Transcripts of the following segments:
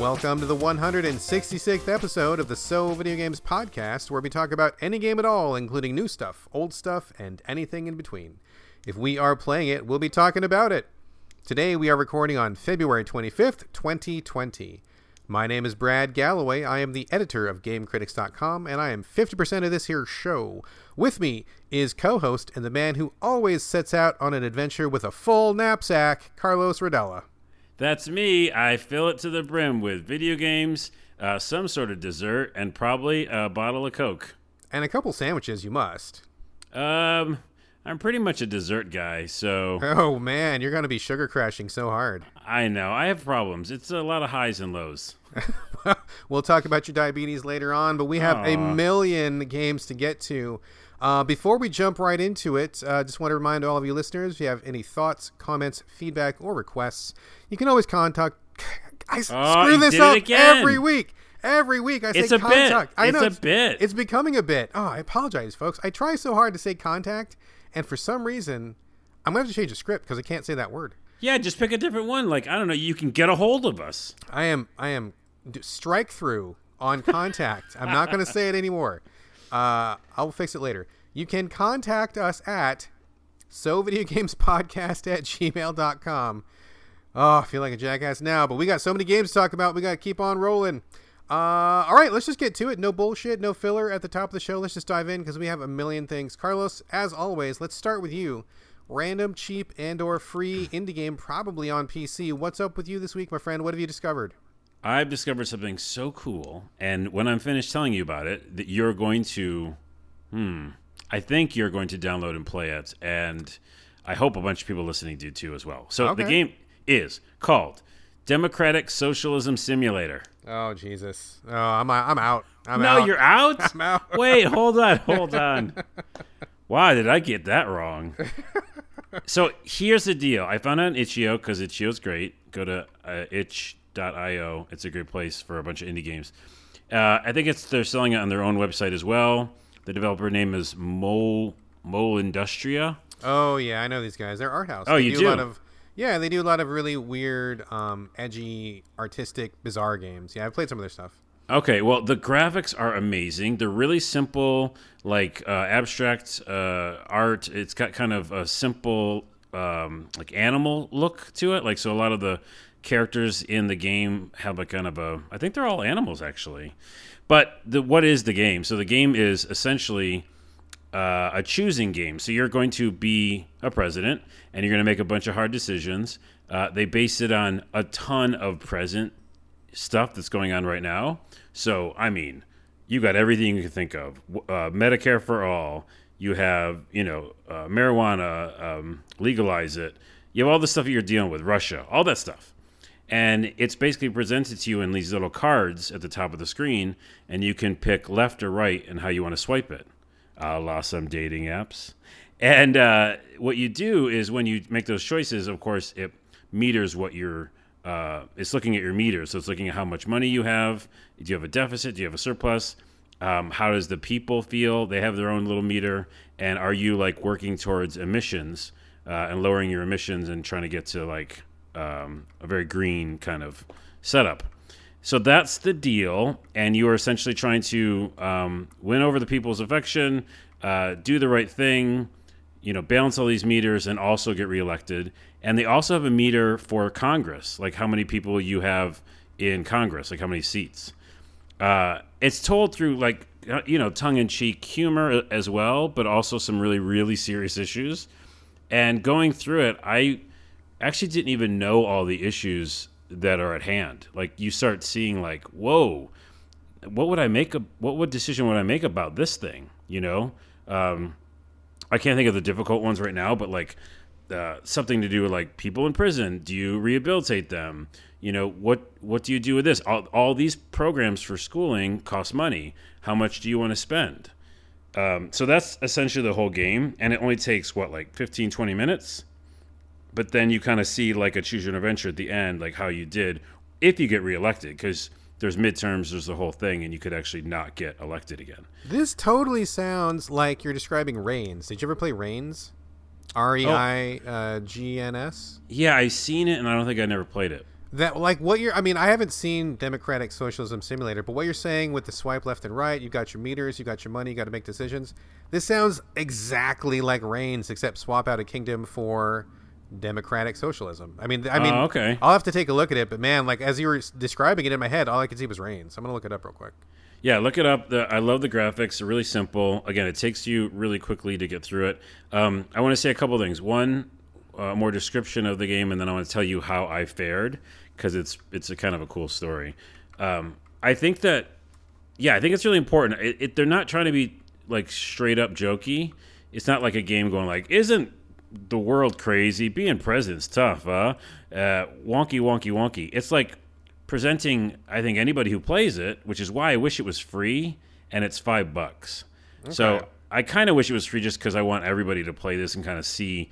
Welcome to the 166th episode of the So Video Games Podcast, where we talk about any game at all, including new stuff, old stuff, and anything in between. If we are playing it, we'll be talking about it. Today we are recording on February 25th, 2020. My name is Brad Gallaway. I am the editor of GameCritics.com, and I am 50% of this here show. With me is co host and the man who always sets out on an adventure with a full knapsack, Carlos Rodella. That's me. I fill it to the brim with video games, uh, some sort of dessert, and probably a bottle of Coke. And a couple sandwiches, you must. Um, I'm pretty much a dessert guy, so. Oh, man, you're going to be sugar crashing so hard. I know. I have problems. It's a lot of highs and lows. we'll talk about your diabetes later on, but we have Aww. a million games to get to. Uh, before we jump right into it, I uh, just want to remind all of you listeners if you have any thoughts, comments, feedback, or requests, you can always contact. I oh, screw this up every week. Every week I say it's a contact. Bit. I know it's, it's a bit. It's becoming a bit. Oh, I apologize, folks. I try so hard to say contact, and for some reason, I'm going to have to change the script because I can't say that word. Yeah, just pick a different one. Like I don't know, you can get a hold of us. I am. I am strike through on contact. I'm not going to say it anymore. Uh, I'll fix it later. You can contact us at so video podcast at gmail.com. Oh, I feel like a jackass now, but we got so many games to talk about. We got to keep on rolling. Uh, all right, let's just get to it. No bullshit, no filler at the top of the show. Let's just dive in because we have a million things. Carlos, as always, let's start with you. Random, cheap, and/or free indie game, probably on PC. What's up with you this week, my friend? What have you discovered? I've discovered something so cool, and when I'm finished telling you about it, that you're going to, hmm, I think you're going to download and play it, and I hope a bunch of people listening do too as well. So okay. the game is called Democratic Socialism Simulator. Oh Jesus! Oh, I'm I'm out. I'm no, out. you're out. I'm out. Wait, hold on, hold on. Why did I get that wrong? so here's the deal. I found it on itch.io because itch.io is great. Go to uh, itch itch.io. It's a great place for a bunch of indie games. Uh, I think it's they're selling it on their own website as well. The developer name is Mole Mole Industria. Oh yeah, I know these guys. They're art house. Oh, they you do, do? A lot of, yeah, they do a lot of really weird, um, edgy, artistic, bizarre games. Yeah, I've played some of their stuff. Okay, well, the graphics are amazing. They're really simple, like uh, abstract uh, art. It's got kind of a simple, um, like animal look to it. Like so, a lot of the characters in the game have a kind of a I think they're all animals actually. But the what is the game? So the game is essentially uh, a choosing game. So you're going to be a president and you're going to make a bunch of hard decisions. Uh, they base it on a ton of present stuff that's going on right now. So I mean, you got everything you can think of. Uh, Medicare for all. You have you know uh, marijuana, um, legalize it. You have all the stuff that you're dealing with, Russia, all that stuff and it's basically presented to you in these little cards at the top of the screen, and you can pick left or right and how you want to swipe it, a la some dating apps. And uh, what you do is when you make those choices, of course, it meters what you're. Uh, it's looking at your meter, so it's looking at how much money you have. Do you have a deficit? Do you have a surplus? Um, how does the people feel? They have their own little meter, and are you like working towards emissions uh, and lowering your emissions and trying to get to like um, a very green kind of setup. So that's the deal, and you are essentially trying to um, win over the people's affection, uh, do the right thing, you know, balance all these meters, and also get reelected. And they also have a meter for Congress, like how many people you have in Congress, like how many seats. Uh, it's told through like you know tongue-in-cheek humor as well, but also some really really serious issues. And going through it, I actually didn't even know all the issues that are at hand. Like you start seeing like, whoa, what would I make? A, what would decision would I make about this thing? You know, um, I can't think of the difficult ones right now, but like uh, something to do with like people in prison. Do you rehabilitate them? You know, what what do you do with this? All, all these programs for schooling cost money. How much do you want to spend? Um, so that's essentially the whole game, and it only takes what like 15, 20 minutes but then you kind of see like a choose your adventure at the end, like how you did if you get reelected, because there's midterms, there's the whole thing, and you could actually not get elected again. This totally sounds like you're describing Reigns. Did you ever play Reigns? R E I G N S. Yeah, I seen it, and I don't think I never played it. That like what you're. I mean, I haven't seen Democratic Socialism Simulator, but what you're saying with the swipe left and right, you've got your meters, you got your money, you got to make decisions. This sounds exactly like Reigns, except swap out a kingdom for democratic socialism. I mean, I mean, Oh, okay. I'll have to take a look at it, but man, like as you were describing it in my head, all I could see was rain. So I'm gonna look it up real quick. Yeah, look it up. The, I love the graphics. They're really simple. Again, it takes you really quickly to get through it. Um, I want to say a couple things. One, uh, more description of the game, and then I want to tell you how I fared because it's it's a kind of a cool story. Um, I think that, yeah, I think it's really important. It, it, they're not trying to be like straight up jokey. It's not like a game going like, isn't the world crazy? Being president's tough, huh? Uh, wonky, wonky, wonky. It's like presenting, I think, anybody who plays it, which is why I wish it was free and it's five bucks. So I kind of wish it was free just because I want everybody to play this and kind of see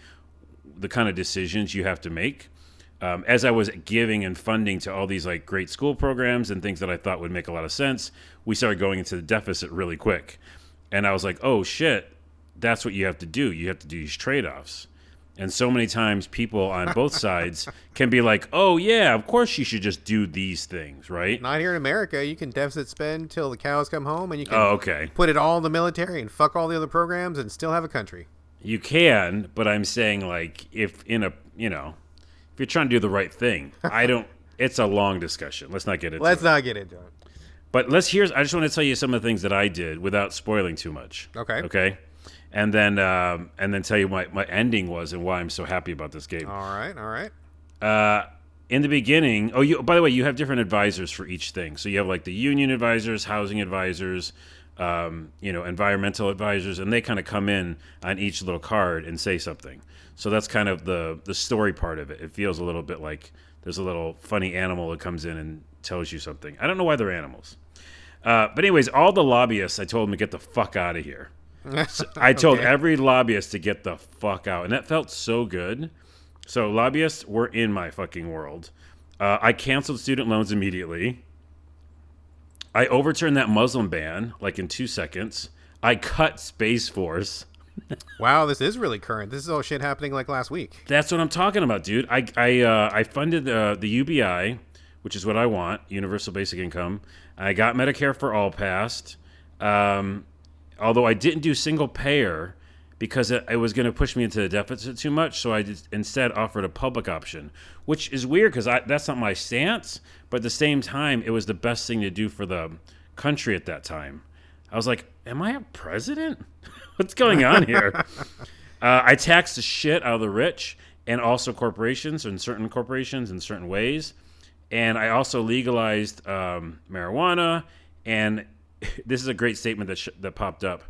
the kind of decisions you have to make. Um, as I was giving and funding to all these like great school programs and things that I thought would make a lot of sense, we started going into the deficit really quick. And I was like, oh shit, that's what you have to do. You have to do these trade offs. And so many times people on both sides can be like, oh, yeah, of course you should just do these things, right? Not here in America. You can deficit spend till the cows come home, and you can Oh, okay. put it all in the military and fuck all the other programs and still have a country. You can, but I'm saying, like, if in a, you know, if you're trying to do the right thing, I don't, it's a long discussion. Let's not get into it. Let's not get into it. But let's here's. I just want to tell you some of the things that I did without spoiling too much. Okay. Okay. And then um, and then tell you what my ending was and why I'm so happy about this game. All right, all right. Uh, in the beginning, oh, you by the way, you have different advisors for each thing. So you have like the union advisors, housing advisors, um, you know, environmental advisors, and they kind of come in on each little card and say something. So that's kind of the the story part of it. It feels a little bit like there's a little funny animal that comes in and tells you something. I don't know why they're animals. Uh, but anyways, all the lobbyists, I told them to get the fuck out of here. So I told Okay. every lobbyist to get the fuck out, and that felt so good. So lobbyists were in my fucking world. Uh, I canceled student loans immediately. I overturned that Muslim ban like in two seconds. I cut Space Force. Wow, this is really current. This is all shit happening like last week. That's what I'm talking about, dude. I I uh, I funded uh, the UBI, which is what I want, Universal Basic Income. I got Medicare for All passed. Um, although I didn't do single payer because it, it was going to push me into the deficit too much, so I just instead offered a public option, which is weird because that's not my stance. But at the same time, it was the best thing to do for the country at that time. I was like, "Am I a president? What's going on here?" Uh, I taxed the shit out of the rich and also corporations and certain corporations in certain ways. And I also legalized um, marijuana. And this is a great statement that, sh- that popped up.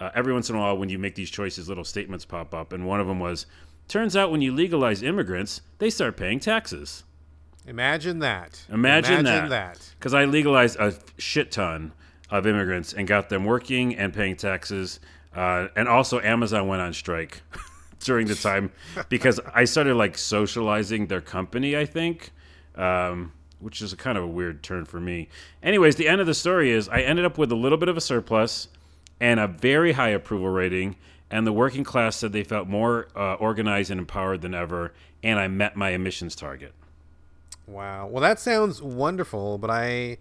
Uh, every once in a while, when you make these choices, little statements pop up. And one of them was Turns out when you legalize immigrants, they start paying taxes. Imagine that. Imagine, Imagine that. Because I legalized a shit ton of immigrants and got them working and paying taxes. Uh, and also, Amazon went on strike during the time because I started like socializing their company, I think, um, which is a kind of a weird turn for me. Anyways, the end of the story is I ended up with a little bit of a surplus and a very high approval rating. And the working class said they felt more uh, organized and empowered than ever. And I met my emissions target. Wow. Well, that sounds wonderful, but I,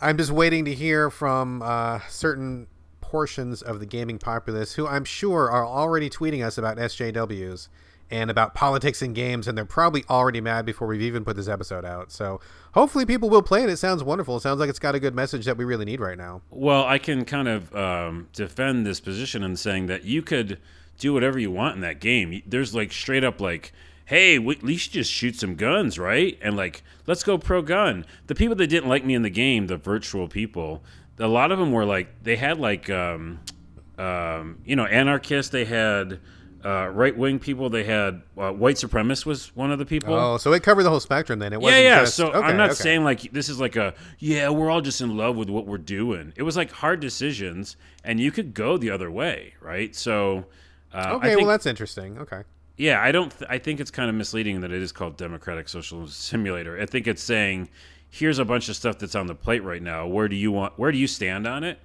I'm just waiting to hear from uh, certain portions of the gaming populace who I'm sure are already tweeting us about SJWs and about politics and games, and they're probably already mad before we've even put this episode out. So hopefully people will play it. It sounds wonderful. It sounds like it's got a good message that we really need right now. Well, I can kind of um, defend this position in saying that you could do whatever you want in that game. There's like straight up like, hey, we, at least just shoot some guns, right? And like, let's go pro gun. The people that didn't like me in the game, the virtual people, a lot of them were like, they had like, um, um, you know, anarchists. They had uh, right wing people. They had uh, white supremacists was one of the people. Oh, so it covered the whole spectrum then. It Yeah, wasn't yeah. just- so okay, I'm not okay. saying like this is like a yeah, we're all just in love with what we're doing. It was like hard decisions, and you could go the other way, right? So, uh, I Okay, think, well that's interesting. Okay. yeah, I don't. Th- I think it's kind of misleading that it is called Democratic Social Simulator. I think it's saying here's a bunch of stuff that's on the plate right now. Where do you want? Where do you stand on it?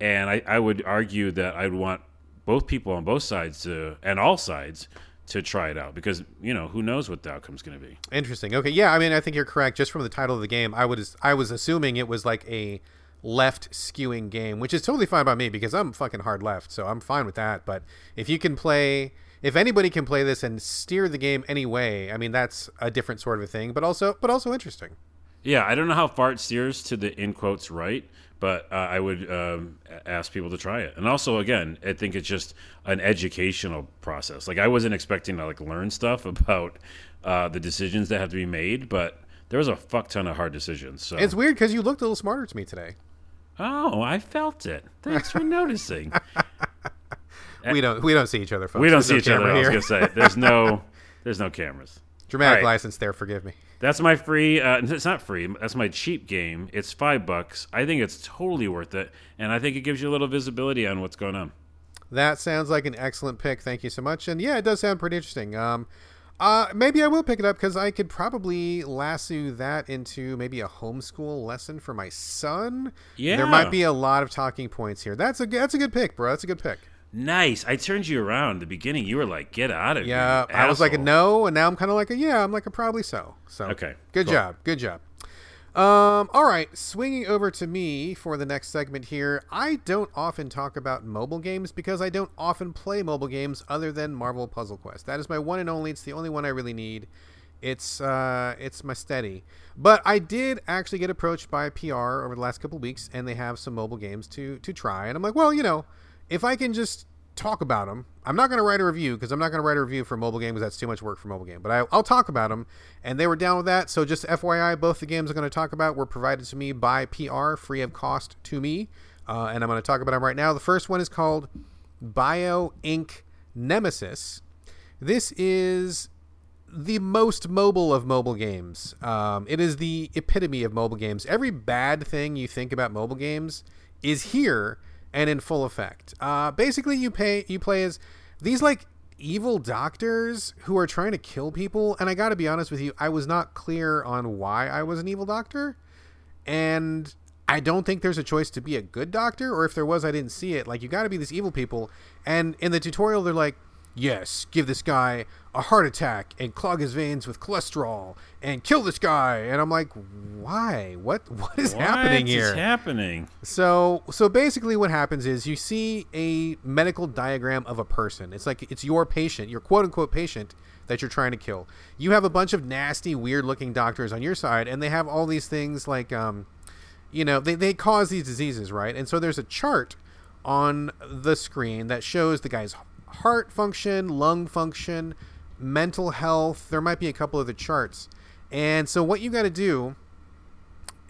And I, I would argue that I'd want both people on both sides to, and all sides, to try it out because you know who knows what the outcome's going to be. Interesting. Okay, yeah, I mean, I think you're correct. Just from the title of the game, I was I was assuming it was like a left skewing game, which is totally fine by me because I'm fucking hard left, so I'm fine with that. But if you can play, if anybody can play this and steer the game any way, I mean, that's a different sort of a thing, but also but also interesting. Yeah, I don't know how far it steers to the in quotes right, but uh, I would um, ask people to try it. And also, again, I think it's just an educational process. Like I wasn't expecting to like learn stuff about uh, the decisions that have to be made, but there was a fuck ton of hard decisions. So It's weird because you looked a little smarter to me today. oh, I felt it. Thanks for noticing. We don't we don't see each other, folks. we don't There's see no each other. camera I was gonna say there's no there's no cameras. Dramatic right. license there. Forgive me. That's my free. Uh, it's not free. That's my cheap game. It's five bucks. I think it's totally worth it, and I think it gives you a little visibility on what's going on. That sounds like an excellent pick. Thank you so much. And yeah, it does sound pretty interesting. Um, uh, maybe I will pick it up because I could probably lasso that into maybe a homeschool lesson for my son. Yeah. there might be a lot of talking points here. That's a that's a good pick, bro. That's a good pick. Nice. I turned you around. The beginning, you were like, "Get out of here." Yeah, here." I was like a no, and now I'm kind of like a yeah. I'm like a probably so. So Okay, good cool. job, good job. Um, all right, swinging over to me for the next segment here. I don't often talk about mobile games because I don't often play mobile games other than Marvel Puzzle Quest. That is my one and only. It's the only one I really need. It's uh, it's my steady. But I did actually get approached by PR over the last couple weeks, and they have some mobile games to to try. And I'm like, well, you know, if I can just talk about them, I'm not going to write a review because I'm not going to write a review for mobile game because that's too much work for mobile game. But I, I'll talk about them, and they were down with that. So just FYI, both the games I'm going to talk about were provided to me by PR, free of cost to me, uh, and I'm going to talk about them right now. The first one is called Bio Inc. Nemesis. This is the most mobile of mobile games. Um, it is the epitome of mobile games. Every bad thing you think about mobile games is here and in full effect. Uh, basically, you pay you play as these like evil doctors who are trying to kill people. And I got to be honest with you, I was not clear on why I was an evil doctor, and I don't think there's a choice to be a good doctor, or if there was, I didn't see it. Like you got to be these evil people, and in the tutorial, they're like yes, give this guy a heart attack and clog his veins with cholesterol and kill this guy. And I'm like, why? What what is happening What here? is happening? So so basically what happens is you see a medical diagram of a person. It's like it's your patient, your quote unquote patient that you're trying to kill. You have a bunch of nasty, weird looking doctors on your side and they have all these things like um you know, they, they cause these diseases, right? And so there's a chart on the screen that shows the guy's heart function, lung function, mental health. There might be a couple other charts. And so what you got to do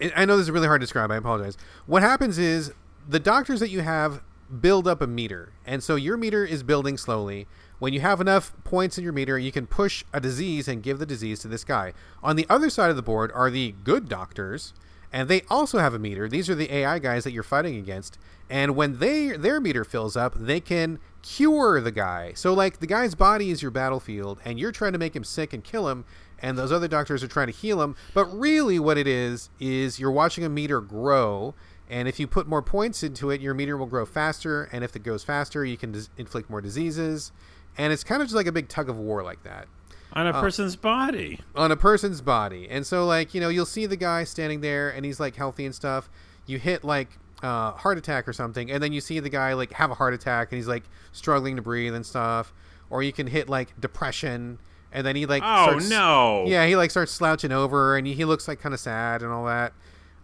I- I know this is really hard to describe. I apologize. What happens is the doctors that you have build up a meter, and so your meter is building slowly. When you have enough points in your meter, you can push a disease and give the disease to this guy. On the other side of the board are the good doctors, and they also have a meter. These are the AI guys that you're fighting against, and when they their meter fills up, they can cure the guy. So like the guy's body is your battlefield, and you're trying to make him sick and kill him, and those other doctors are trying to heal him. But really, what it is is you're watching a meter grow, and if you put more points into it, your meter will grow faster. And if it goes faster, you can dis- inflict more diseases. And it's kind of just like a big tug of war like that On a uh, person's body. on a person's body. And so, like, you know, you'll see the guy standing there and he's like healthy and stuff. You hit like uh, heart attack or something, and then you see the guy like have a heart attack and he's like struggling to breathe and stuff. Or you can hit like depression, and then he like Oh starts- no. yeah, he like starts slouching over, and he, he looks like kind of sad and all that.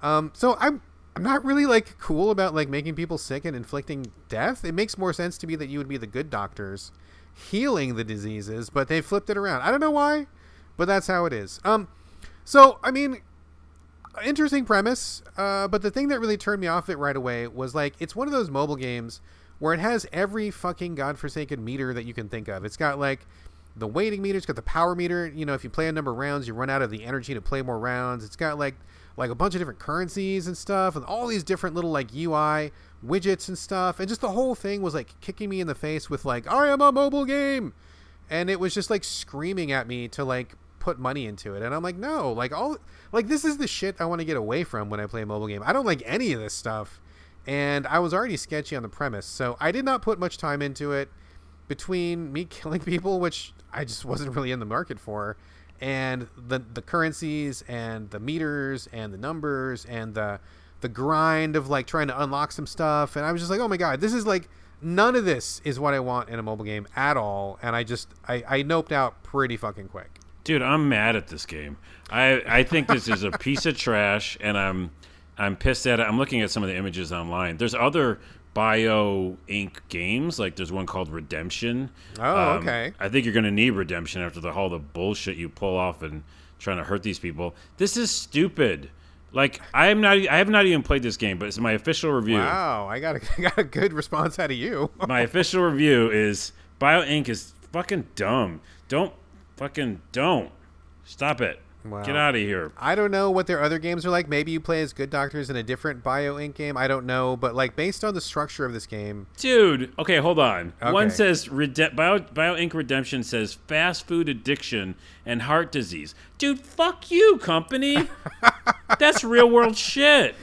Um, so I'm I'm not really like cool about like making people sick and inflicting death. It makes more sense to me that you would be the good doctors healing the diseases, but they flipped it around. I don't know why, but that's how it is. Um, so I mean, interesting premise. Uh, but the thing that really turned me off it right away was like it's one of those mobile games where it has every fucking godforsaken meter that you can think of. It's got like the waiting meter, it's got the power meter. You know, if you play a number of rounds, you run out of the energy to play more rounds. It's got like like a bunch of different currencies and stuff, and all these different little like UI widgets and stuff. And just the whole thing was like kicking me in the face with like, I am a mobile game, and it was just like screaming at me to like put money into it. And I'm like, no, like all like this is the shit I want to get away from when I play a mobile game. I don't like any of this stuff. And I was already sketchy on the premise, so I did not put much time into it. between me killing people, which I just wasn't really in the market for, and the the currencies and the meters and the numbers and the the grind of like trying to unlock some stuff, and I was just like, oh my god, this is like none of this is what I want in a mobile game at all, and I just I, I noped out pretty fucking quick. Dude, I'm mad at this game. I I think this is a piece of trash, and I'm I'm pissed at it. I'm looking at some of the images online. There's other Bio Inc. games, like there's one called Redemption. Oh, um, okay. I think you're gonna need Redemption after the all the bullshit you pull off and trying to hurt these people. This is stupid. Like I am not. I have not even played this game, but it's my official review. Wow, I got a, I got a good response out of you. my official review is Bio Inc. is fucking dumb. Don't fucking don't stop it. Wow. Get out of here. I don't know what their other games are like. Maybe you play as good doctors in a different Bio Inc. game. I don't know, but like based on the structure of this game, dude. Okay, hold on. Okay. One says Rede- Bio Bio Inc. Redemption says fast food addiction and heart disease. Dude, fuck you, company. That's real world shit.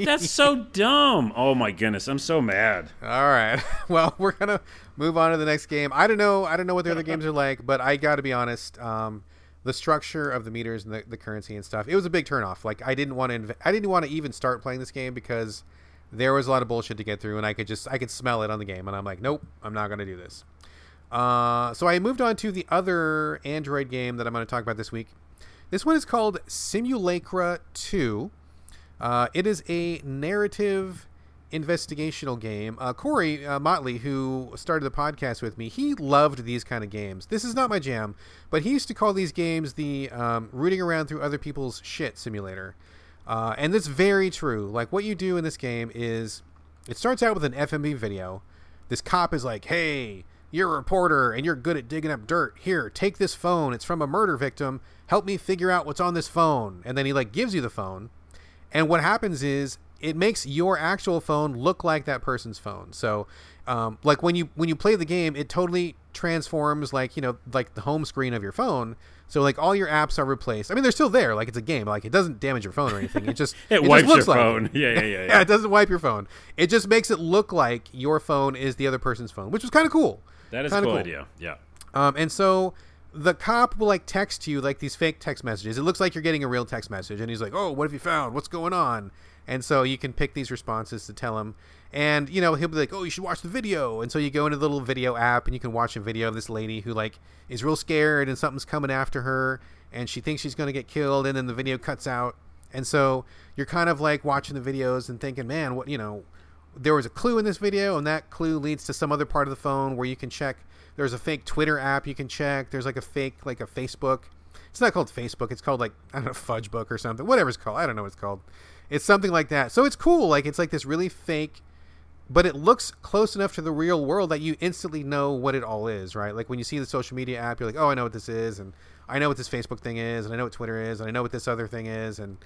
That's so dumb. Oh my goodness, I'm so mad. All right. Well, we're gonna move on to the next game. I don't know. I don't know what the other games are like, but I got to be honest. Um, the structure of the meters and the, the currency and stuff, it was a big turnoff. Like I didn't want to. Inv- I didn't want to even start playing this game because there was a lot of bullshit to get through, and I could just I could smell it on the game, and I'm like, nope, I'm not gonna do this. Uh, so I moved on to the other Android game that I'm going to talk about this week. This one is called Simulacra 2. Uh, it is a narrative investigational game. Uh, Corey uh, Motley, who started the podcast with me, he loved these kind of games. This is not my jam, but he used to call these games the um, rooting around through other people's shit simulator. Uh, and that's very true. Like, what you do in this game is it starts out with an FMV video. This cop is like, hey, you're a reporter and you're good at digging up dirt. Here, take this phone. It's from a murder victim. Help me figure out what's on this phone. And then he like gives you the phone. And what happens is it makes your actual phone look like that person's phone. So, um, like when you when you play the game, it totally transforms like you know like the home screen of your phone. So like all your apps are replaced. I mean, they're still there. Like it's a game. Like it doesn't damage your phone or anything. It just it, it wipes just your like phone. It. Yeah, yeah, yeah, yeah. It doesn't wipe your phone. It just makes it look like your phone is the other person's phone, which was kind of cool. That is a cool, cool idea. Yeah. Um, and so the cop will like text you like these fake text messages. It looks like you're getting a real text message, and he's like, "Oh, what have you found? What's going on?" And so you can pick these responses to tell him. And you know he'll be like, "Oh, you should watch the video." And so you go into the little video app and you can watch a video of this lady who like is real scared and something's coming after her and she thinks she's going to get killed and then the video cuts out. And so you're kind of like watching the videos and thinking, "Man, what, you know, there was a clue in this video and that clue leads to some other part of the phone where you can check there's a fake Twitter app you can check. There's like a fake like a Facebook. It's not called Facebook. It's called like I don't know Fudgebook or something. Whatever it's called. I don't know what it's called. It's something like that. So it's cool. Like it's like this really fake, but it looks close enough to the real world that you instantly know what it all is, right? Like when you see the social media app, you're like, oh, I know what this is, and I know what this Facebook thing is, and I know what Twitter is, and I know what this other thing is, and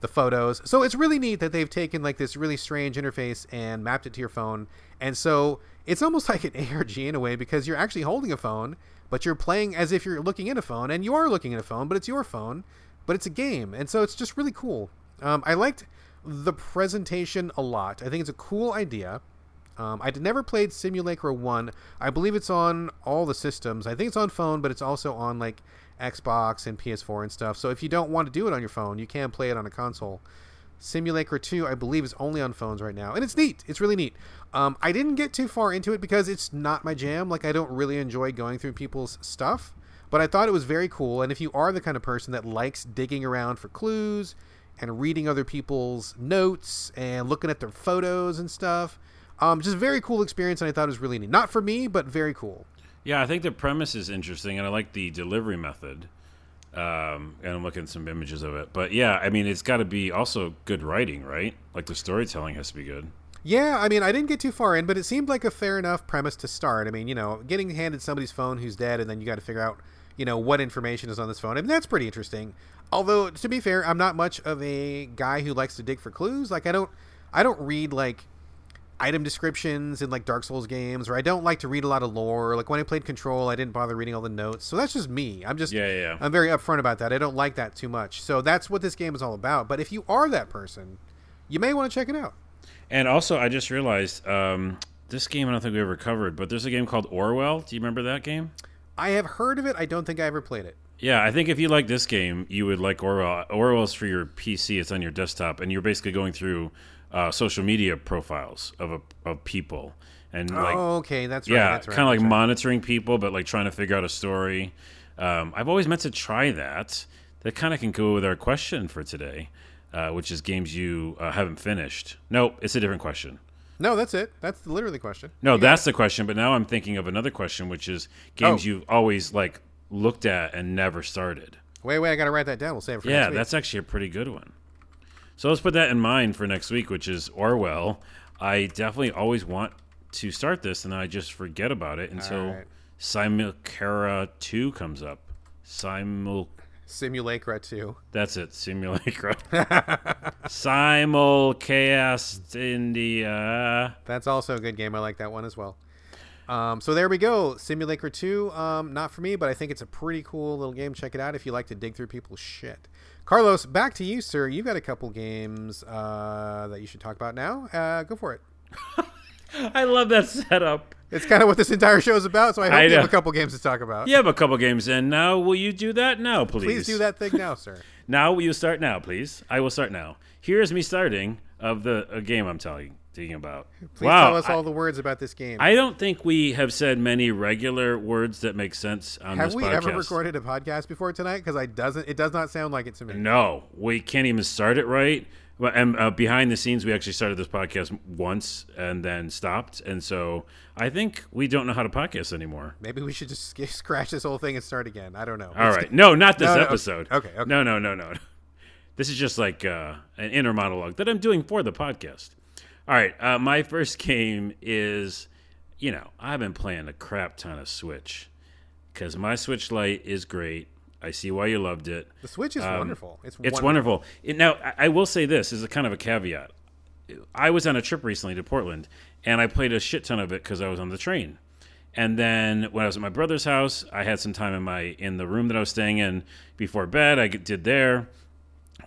the photos. So it's really neat that they've taken like this really strange interface and mapped it to your phone. And so it's almost like an ARG in a way because you're actually holding a phone, but you're playing as if you're looking in a phone, and you are looking in a phone, but it's your phone, but it's a game. And so it's just really cool. Um, I liked the presentation a lot. I think it's a cool idea. Um, I never played Simulacra 1. I believe it's on all the systems. I think it's on phone, but it's also on like Xbox and PS4 and stuff. So if you don't want to do it on your phone, you can play it on a console. Simulacra 2, I believe, is only on phones right now. And it's neat. It's really neat. Um, I didn't get too far into it because it's not my jam. Like, I don't really enjoy going through people's stuff. But I thought it was very cool. And if you are the kind of person that likes digging around for clues and reading other people's notes and looking at their photos and stuff, um, just very cool experience. And I thought it was really neat. Not for me, but very cool. Yeah, I think the premise is interesting, and I like the delivery method. Um, and I'm looking at some images of it. But yeah, I mean, it's got to be also good writing, right? Like the storytelling has to be good. Yeah, I mean, I didn't get too far in, but it seemed like a fair enough premise to start. I mean, you know, getting handed somebody's phone who's dead, and then you got to figure out, you know, what information is on this phone. I mean, that's pretty interesting. Although, to be fair, I'm not much of a guy who likes to dig for clues. Like, I don't, I don't read like item descriptions in like Dark Souls games, or I don't like to read a lot of lore. Like when I played Control, I didn't bother reading all the notes. So that's just me. I'm just yeah, yeah, yeah. I'm very upfront about that. I don't like that too much. So that's what this game is all about. But if you are that person, you may want to check it out. And also, I just realized um, this game I don't think we ever covered, but there's a game called Orwell. Do you remember that game? I have heard of it. I don't think I ever played it. Yeah, I think if you like this game, you would like Orwell. Orwell's for your PC. It's on your desktop, and you're basically going through uh, social media profiles of a, of people, and like oh, okay, that's right. yeah, that's right, kind of like right. monitoring people, but like trying to figure out a story. Um, I've always meant to try that. That kind of can go with our question for today, uh, which is games you uh, haven't finished. No, it's a different question. No, that's it. That's literally the question. No, that's the question. But now I'm thinking of another question, which is games Oh. you've always like looked at and never started. Wait, wait, I gotta write that down. We'll save it for Yeah, next week. that's actually a pretty good one. So let's put that in mind for next week, which is Orwell. I definitely always want to start this, and I just forget about it until right. Simulcara 2 comes up. Simul. Simulacra 2. That's it. Simulacra. Simulcast India. That's also a good game. I like that one as well. Um, so there we go. Simulacra 2. Um, not for me, but I think it's a pretty cool little game. Check it out if you like to dig through people's shit. Carlos, back to you, sir. You've got a couple games uh, that you should talk about now. Uh, go for it. I love that setup. It's kind of what this entire show is about, so I hope I you have a couple games to talk about. You have a couple games in now. Will you do that now, please? Please do that thing now, sir. Now, will you start now, please? I will start now. Here's me starting of the a game I'm telling talking about. Please wow, tell us I, all the words about this game. I don't think we have said many regular words that make sense on have this podcast. Have we ever recorded a podcast before tonight? Because I doesn't. It does not sound like it to me. No, we can't even start it right. Well, And uh, behind the scenes, we actually started this podcast once and then stopped, and so I think we don't know how to podcast anymore. Maybe we should just scratch this whole thing and start again. I don't know. All right, no, not this No, no, okay. episode. Okay, okay. No, no, no, no. This is just like uh, an inner monologue that I'm doing for the podcast. All right, uh, my first game is, you know, I've been playing a crap ton of Switch because my Switch Lite is great. I see why you loved it. The Switch is wonderful. It's, Um, It's wonderful. wonderful. It, now, I- I will say this is a kind of a caveat. I was on a trip recently to Portland, and I played a shit ton of it because I was on the train. And then when I was at my brother's house, I had some time in my in the room that I was staying in before bed. I did there,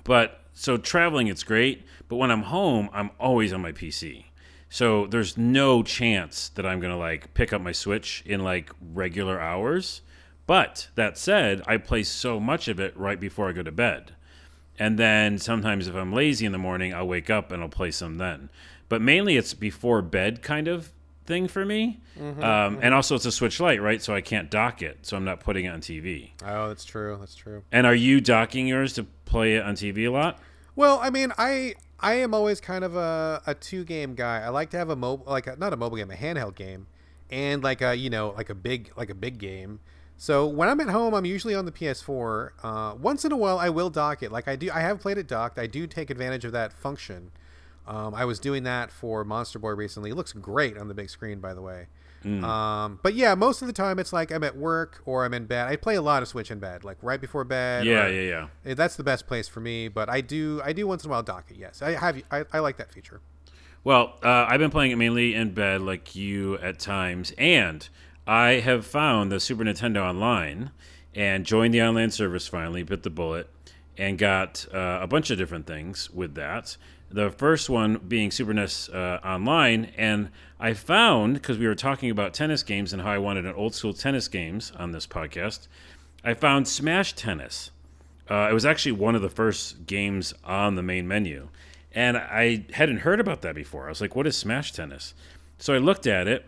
but so traveling, it's great. But when I'm home, I'm always on my PC. So there's no chance that I'm gonna like pick up my Switch in like regular hours. But that said, I play so much of it right before I go to bed. And then sometimes if I'm lazy in the morning, I'll wake up and I'll play some then. But mainly it's before bed kind of thing for me. um, And also it's a Switch Lite, right? So I can't dock it. So I'm not putting it on TV. Oh, that's true. That's true. And are you docking yours to play it on TV a lot? Well, I mean, I I am always kind of a, a two game guy. I like to have a mobile, like a, not a mobile game, a handheld game, and like a you know like a big like a big game. So when I'm at home, I'm usually on the PS4. Uh, once in a while, I will dock it. Like I do, I have played it docked. I do take advantage of that function. Um, I was doing that for Monster Boy recently. It looks great on the big screen, by the way. Um, but yeah, most of the time it's like I'm at work or I'm in bed. I play a lot of Switch in bed, like right before bed. Yeah, or- yeah, yeah. Eh, That's the best place for me, but I do I do once in a while dock it. Yes, I have. I, I like that feature. Well, uh, I've been playing it mainly in bed, like you at times, and I have found the Super Nintendo Online and joined the online service finally, bit the bullet, and got uh, a bunch of different things with that. The first one being Super NES uh, Online, and I found because we were talking about tennis games and how I wanted an old school tennis games on this podcast, I found Smash Tennis. Uh, it was actually one of the first games on the main menu. And I hadn't heard about that before. I was like, what is Smash Tennis? So I looked at it,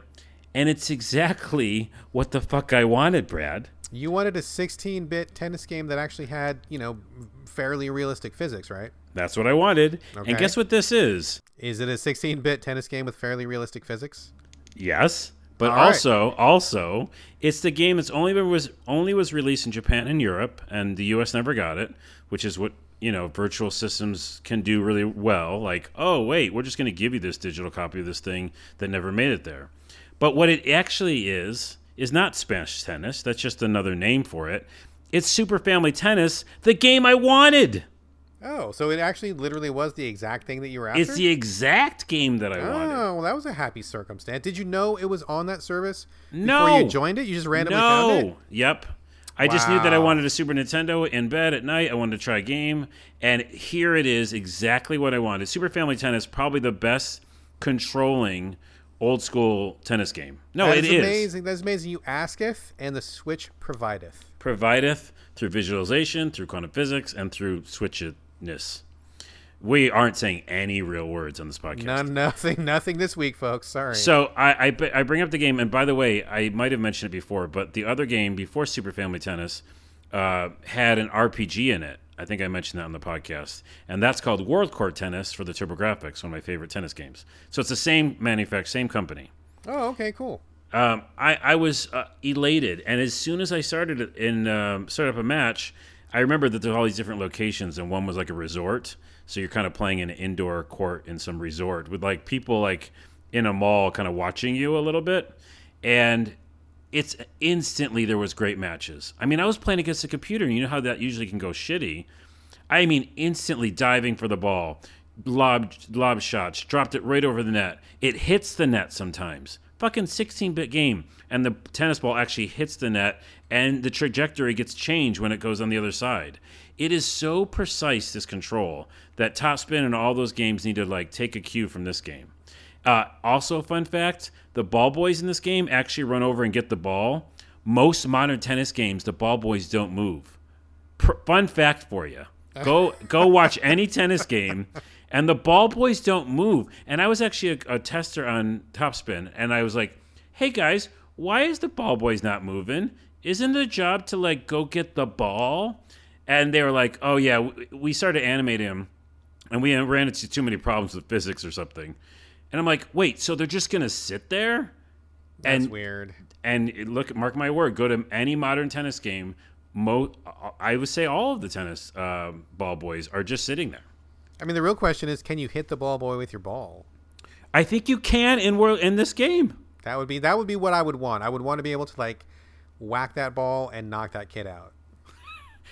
and it's exactly what the fuck I wanted, Brad. You wanted a 16-bit tennis game that actually had you know fairly realistic physics, right? That's what I wanted. Okay. And guess what this is? Is it a 16-bit tennis game with fairly realistic physics? Yes. But All right. also, also, it's the game that's only been was only was released in Japan and Europe, and the U.S. never got it, which is what you know virtual systems can do really well. Like, oh wait, we're just going to give you this digital copy of this thing that never made it there. But what it actually is is not Smash Tennis. That's just another name for it. It's Super Family Tennis, the game I wanted. Oh, so it actually literally was the exact thing that you were after. It's the exact game that I oh, wanted. Oh, well, that was a happy circumstance. Did you know it was on that service No. before you joined it? You just randomly found it. No. Yep. I just knew that I wanted a Super Nintendo in bed at night. I wanted to try a game, and here it is, exactly what I wanted. Super Family Tennis, probably the best controlling old school tennis game. No, That it is is. amazing. That's amazing. You asketh, and the Switch provideth. Provideth through visualization, through quantum physics, and through switchedness. We aren't saying any real words on this podcast. None, nothing, nothing this week, folks. Sorry. So I, I I bring up the game, and by the way, I might have mentioned it before, but the other game before Super Family Tennis uh, had an RPG in it. I think I mentioned that on the podcast, and that's called World Court Tennis for the TurboGrafx, one of my favorite tennis games. So it's the same manufacturer, same company. oh, okay, cool. Um, I, I was uh, elated, and as soon as I started it in um, started up a match, I remember that there's all these different locations, and one was like a resort. So you're kind of playing in an indoor court in some resort with like people like in a mall, kind of watching you a little bit, and it's instantly there was great matches. I mean, I was playing against a computer, and you know how that usually can go shitty. I mean, instantly diving for the ball, lob lob shots, dropped it right over the net. It hits the net sometimes. Fucking 16-bit game, and the tennis ball actually hits the net, and the trajectory gets changed when it goes on the other side. It is so precise this control that Topspin and all those games need to like take a cue from this game. Uh, also, fun fact: the ball boys in this game actually run over and get the ball. Most modern tennis games, the ball boys don't move. Pr- fun fact for you: go go watch any tennis game, and the ball boys don't move. And I was actually a, a tester on Topspin, and I was like, "Hey guys, why is the ball boys not moving? Isn't the job to like go get the ball?" And they were like, "Oh yeah, we, we started animating him and we ran into too many problems with physics or something." And I'm like, "Wait, so they're just gonna sit there?" That's and weird. and look, mark my word, go to any modern tennis game. Mo, I would say all of the tennis um, ball boys are just sitting there. I mean, the real question is, can you hit the ball boy with your ball? I think you can in world in this game. That would be that would be what I would want. I would want to be able to like whack that ball and knock that kid out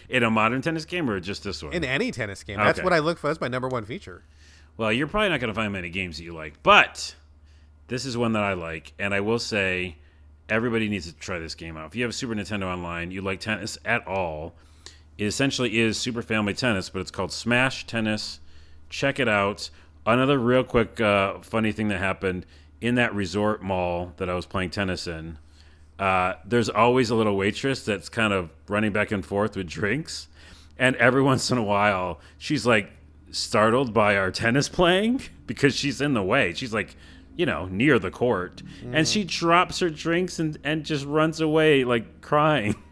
In a modern tennis game or just this one? in any tennis game. That's Okay. what I look for. That's my number one feature. Well, you're probably not going to find many games that you like, but this is one that I like, and I will say everybody needs to try this game out. If you have a Super Nintendo Online, you like tennis at all, it essentially is Super Family Tennis, but it's called Smash Tennis. Check it out. Another real quick uh, funny thing that happened in that resort mall that I was playing tennis in. Uh, there's always a little waitress that's kind of running back and forth with drinks, and every once in a while, she's like startled by our tennis playing because she's in the way. She's like, you know, near the court, and she drops her drinks and and just runs away like crying.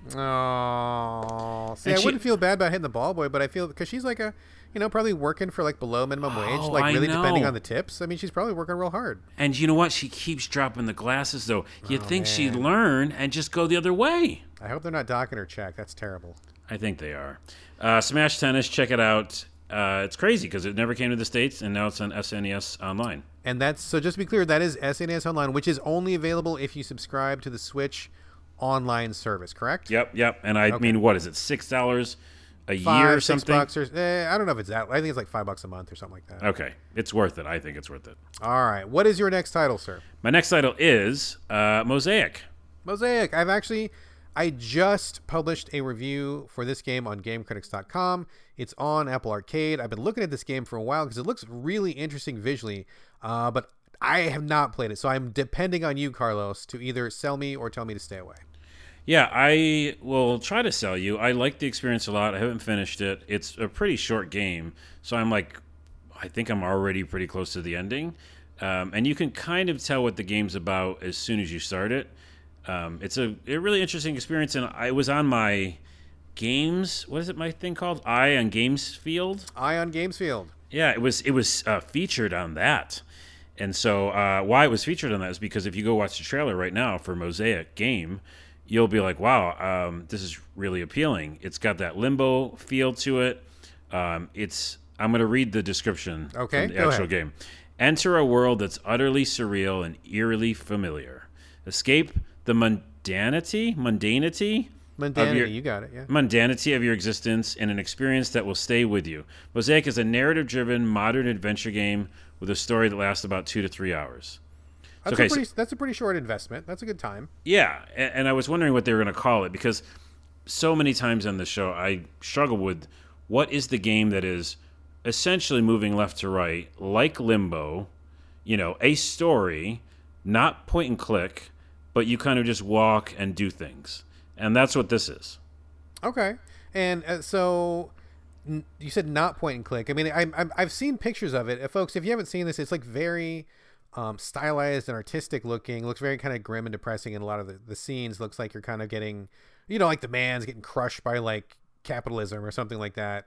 Oh, see, And I she- wouldn't feel bad about hitting the ball boy, but I feel because she's like a, you know, probably working for like below minimum wage, Oh, like really depending on the tips. I mean, she's probably working real hard. And you know what? She keeps dropping the glasses though. You'd think she'd learn and just go the other way. I hope they're not docking her check. That's terrible. I think they are. Uh, Smash Tennis, check it out. Uh, it's crazy because it never came to the states, and now it's on SNES Online. And that's so. Just to be clear, that is SNES Online, which is only available if you subscribe to the Switch online service. Correct? Yep, yep. And I mean, what is it? Six dollars a Five, year or six something? bucks, or eh, I don't know if it's that. I think it's like five bucks a month or something like that. Okay, it's worth it. I think it's worth it. All right. What is your next title, sir? My next title is uh, Mosaic. Mosaic. I've actually, I just published a review for this game on GameCritics.com. It's on Apple Arcade. I've been looking at this game for a while because it looks really interesting visually, uh, but I have not played it. So I'm depending on you, Carlos, to either sell me or tell me to stay away. Yeah, I will try to sell you. I like the experience a lot. I haven't finished it. It's a pretty short game, so I'm like, I think I'm already pretty close to the ending. Um, and you can kind of tell what the game's about as soon as you start it. Um, it's a, a really interesting experience, and I was on my games. What is it? My thing called Eye on Games Field. Eye on Games Field. Yeah, it was it was uh, featured on that, and so uh, why it was featured on that is because if you go watch the trailer right now for Mosaic game, you'll be like, wow, um, this is really appealing. It's got that limbo feel to it. Um, it's I'm going to read the description Okay, the actual ahead. game. Enter a world that's utterly surreal and eerily familiar. Escape the mundanity, mundanity Mundanity. your- You got it. Yeah. mundanity of your existence in an experience that will stay with you. Mosaic is a narrative driven modern adventure game with a story that lasts about two to three hours. That's, okay, a so- pretty, that's a pretty short investment. That's a good time. Yeah, and, and I was wondering what they were going to call it because so many times on the show I struggle with what is the game that is essentially moving left to right, like Limbo, you know, a story, not point and click, but you kind of just walk and do things, and that's what this is. Okay, and uh, so you said not point and click. I mean, I, I, I've seen pictures of it, uh, folks. If you haven't seen this, it's like very um, stylized and artistic looking. Looks very kind of grim and depressing in a lot of the, the scenes. Looks like you're kind of getting, you know, like the man's getting crushed by like capitalism or something like that.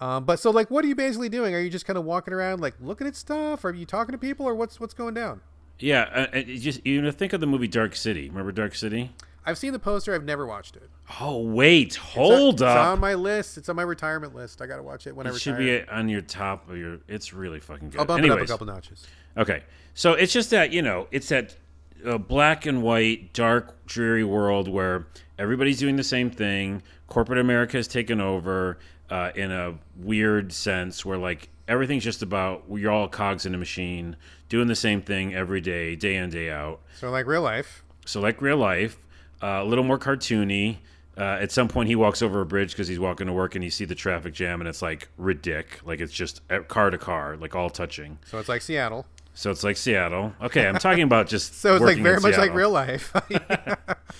Um, but so like, what are you basically doing? Are you just kind of walking around like looking at stuff? Are you talking to people, or what's what's going down? Yeah, uh, uh, just you know, think of the movie Dark City. Remember Dark City? I've seen the poster. I've never watched it. Oh wait, hold it's up. It's on my list. It's on my retirement list. I got to watch it when I it retire. should be on your top of your. It's really fucking good. I'll bump Anyways, it up a couple notches. Okay, so it's just that you know, it's that uh, black and white, dark, dreary world where everybody's doing the same thing. Corporate America has taken over uh, in a weird sense, where like everything's just about you're all cogs in a machine doing the same thing every day, day in day out. So like real life. So like real life, uh, a little more cartoony. Uh, at some point, he walks over a bridge because he's walking to work, and you see the traffic jam, and it's like ridic, like it's just uh, car to car, like all touching. So it's like Seattle. So it's like Seattle. Okay, I'm talking about just. So it's like very much like real life.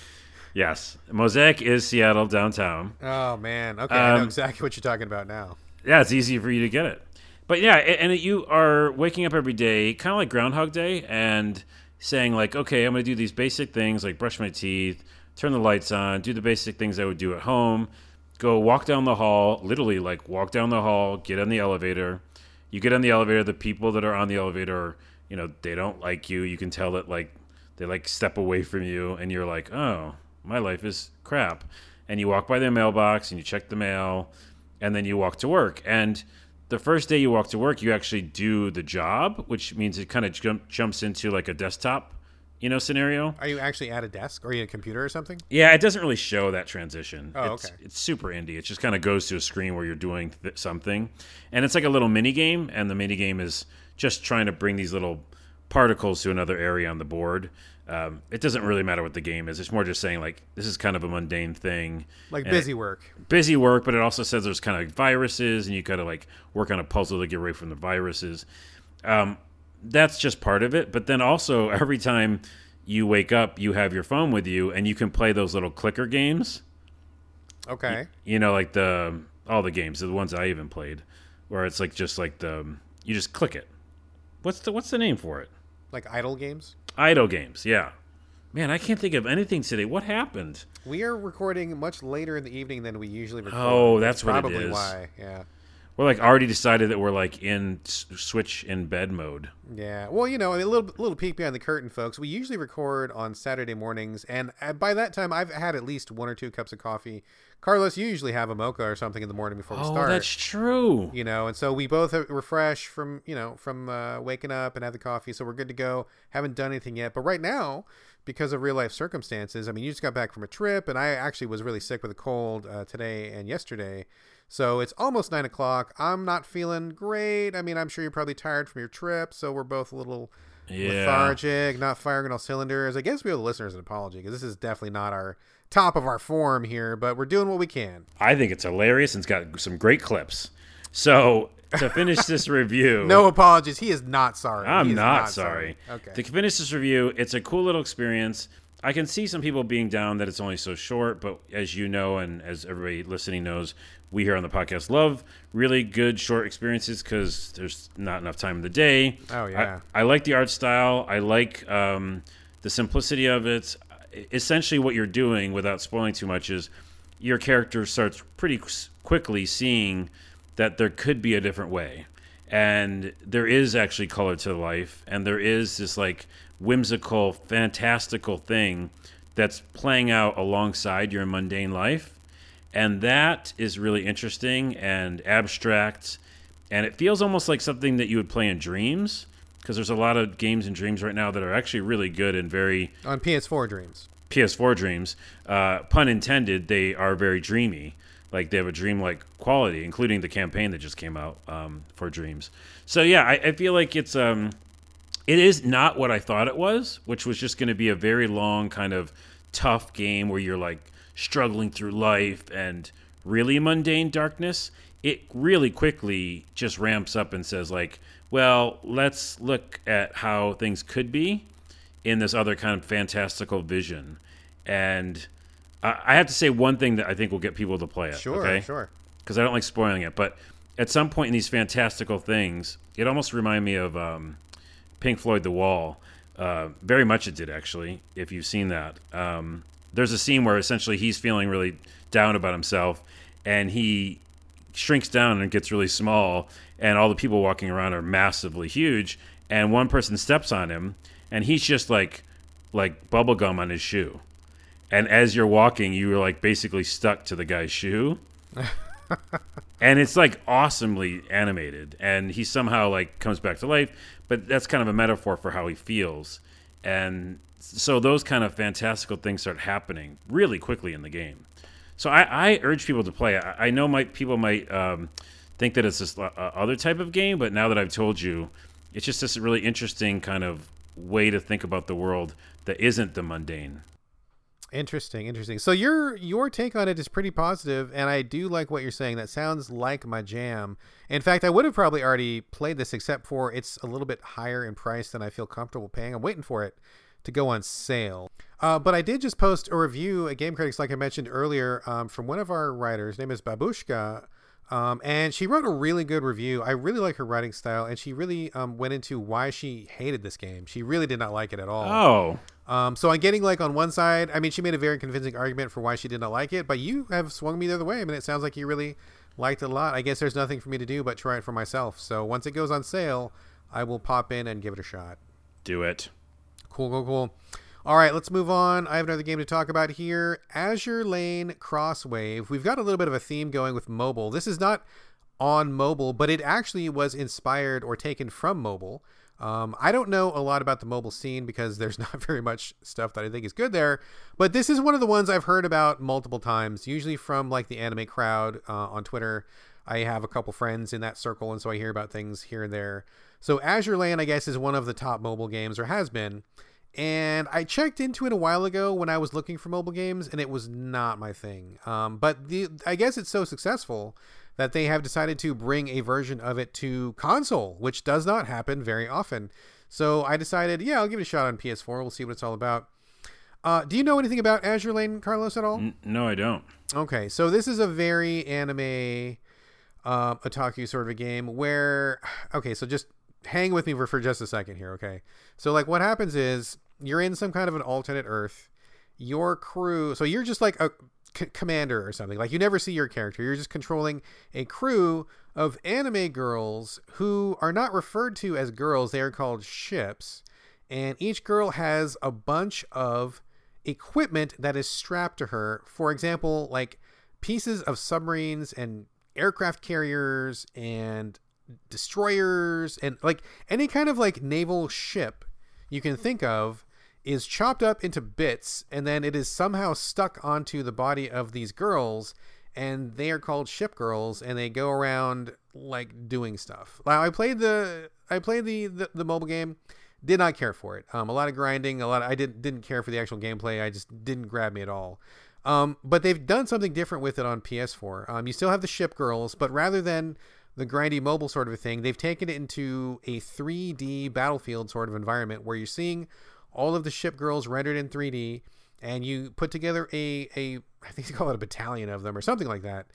Yes, Mosaic is Seattle downtown. oh man. Okay, I know Um, exactly what you're talking about now. Yeah, it's easy for you to get it. But yeah, and you are waking up every day, kind of like Groundhog Day, and saying like, okay, I'm going to do these basic things like brush my teeth, turn the lights on, do the basic things I would do at home, go walk down the hall, literally like walk down the hall, get on the elevator. You get on the elevator, the people that are on the elevator, you know, they don't like you. You can tell that like they like step away from you, and you're like, oh, my life is crap. And you walk by their mailbox and you check the mail, and then you walk to work. And the first day you walk to work, you actually do the job, which means it kind of jump, jumps into like a desktop, you know, scenario. Are you actually at a desk? Or are you at a computer or something? Yeah, it doesn't really show that transition. Oh, it's, okay. It's super indie. It just kind of goes to a screen where you're doing th- something, and it's like a little mini game. And the mini game is just trying to bring these little particles to another area on the board. Um, it doesn't really matter what the game is. It's more just saying like this is kind of a mundane thing, Like busy work. busy work, but it also says there's kind of viruses, and you got to like work on a puzzle to get away from the viruses. Um, that's just part of it. But then also, every time you wake up, you have your phone with you, and you can play those little clicker games. Okay. You know, like the all the games, the ones I even played, where it's like just like the you just click it. What's the what's the name for it? Like idle games. Idle games, yeah. Man, I can't think of anything today. What happened? We are recording much later in the evening than we usually record. Oh, that's what probably why. Yeah. We're like already decided that we're like in switch in bed mode. Yeah. Well, you know, a little little peek behind the curtain, folks. We usually record on Saturday mornings, and uh, by that time, I've had at least one or two cups of coffee. Carlos, you usually have a mocha or something in the morning before we Oh, start. that's true. you know, and so we both refresh from you know from uh, waking up and have the coffee, so we're good to go. Haven't done anything yet, but right now, because of real life circumstances, I mean, you just got back from a trip, and I actually was really sick with a cold uh, today and yesterday. So it's almost nine o'clock. I'm not feeling great. I mean, I'm sure you're probably tired from your trip, so we're both a little Yeah. lethargic, not firing on all cylinders. I guess we owe the listeners an apology because this is definitely not our top of our form here, but we're doing what we can. I think it's hilarious and it's got some great clips. So to finish this review, No apologies. He is not sorry. I'm is not, sorry. Okay. To finish this review, it's a cool little experience. I can see some people being down that it's only so short, but as you know, and as everybody listening knows, we here on the podcast love really good short experiences because there's not enough time in the day. Oh, yeah. I, I like the art style. I like um, the simplicity of it. Essentially, what you're doing, without spoiling too much, is your character starts pretty quickly seeing that there could be a different way. And there is actually color to life, and there is this like whimsical, fantastical thing that's playing out alongside your mundane life. And that is really interesting and abstract. And it feels almost like something that you would play in dreams because there's a lot of games and dreams right now that are actually really good and very On PS4 Dreams. PS4 dreams. Uh, pun intended, they are very dreamy. Like they have a dreamlike quality, including the campaign that just came out um, for Dreams. So yeah, I, I feel like it's um, it is not what I thought it was, which was just going to be a very long kind of tough game where you're like struggling through life and really mundane darkness. It really quickly just ramps up and says like, well, let's look at how things could be in this other kind of fantastical vision. And I, I have to say one thing that I think will get people to play it. Sure, okay? sure. Because I don't like spoiling it, but at some point in these fantastical things, it almost reminded me of um, Pink Floyd The Wall. Uh, very much it did, actually, if you've seen that. Um, there's a scene where essentially he's feeling really down about himself and he shrinks down and gets really small, and all the people walking around are massively huge. And one person steps on him, and he's just like like bubble gum on his shoe. And as you're walking, you're like basically stuck to the guy's shoe. and it's like awesomely animated and he somehow like comes back to life but that's kind of a metaphor for how he feels and so those kind of fantastical things start happening really quickly in the game so i, I urge people to play i, I know my people might um, think that it's this uh, other type of game but now that i've told you it's just this really interesting kind of way to think about the world that isn't the mundane Interesting, interesting. So your your take on it is pretty positive, and I do like what you're saying. That sounds like my jam. In fact, I would have probably already played this, except for it's a little bit higher in price than I feel comfortable paying. I'm waiting for it to go on sale. Uh, but I did just post a review at Game Critics, like I mentioned earlier, um, from one of our writers. Name is Babushka. Um, and she wrote a really good review. I really like her writing style, and she really um, went into why she hated this game. She really did not like it at all. Oh, um, so I'm getting like on one side, I mean, she made a very convincing argument for why she did not like it, but you have swung me the other way. I mean, it sounds like you really liked it a lot. I guess there's nothing for me to do but try it for myself. So once it goes on sale, I will pop in and give it a shot. Do it. Cool, cool, cool. All right, let's move on. I have another game to talk about here Azur Lane Crosswave. We've got a little bit of a theme going with mobile. This is not on mobile, but it actually was inspired or taken from mobile. Um, I don't know a lot about the mobile scene because there's not very much stuff that I think is good there. But this is one of the ones I've heard about multiple times, usually from like the anime crowd uh, on Twitter. I have a couple friends in that circle, and so I hear about things here and there. So Azur Lane, I guess, is one of the top mobile games, or has been. And I checked into it a while ago when I was looking for mobile games, and it was not my thing. Um, but the I guess it's so successful that they have decided to bring a version of it to console, which does not happen very often. So I decided, yeah, I'll give it a shot on PS4. We'll see what it's all about. Uh, do you know anything about Azur Lane, Carlos, at all? N- no, I don't. Okay, so this is a very anime uh, otaku sort of a game where, okay, so just hang with me for, for just a second here, okay? So, like, what happens is you're in some kind of an alternate Earth. Your crew, so you're just like a c- commander or something. Like, you never see your character. You're just controlling a crew of anime girls who are not referred to as girls, they are called ships. And each girl has a bunch of equipment that is strapped to her. For example, like pieces of submarines and aircraft carriers and destroyers and like any kind of like naval ship you can think of is chopped up into bits and then it is somehow stuck onto the body of these girls and they are called ship girls and they go around like doing stuff. Now I played the I played the the, the mobile game did not care for it. Um, a lot of grinding, a lot. Of, I didn't didn't care for the actual gameplay. I just didn't grab me at all. Um, but they've done something different with it on PS4. Um, you still have the ship girls, but rather than the grindy mobile sort of a thing, they've taken it into a 3D battlefield sort of environment where you're seeing all of the ship girls rendered in 3D, and you put together a a I think they call it a battalion of them or something like that,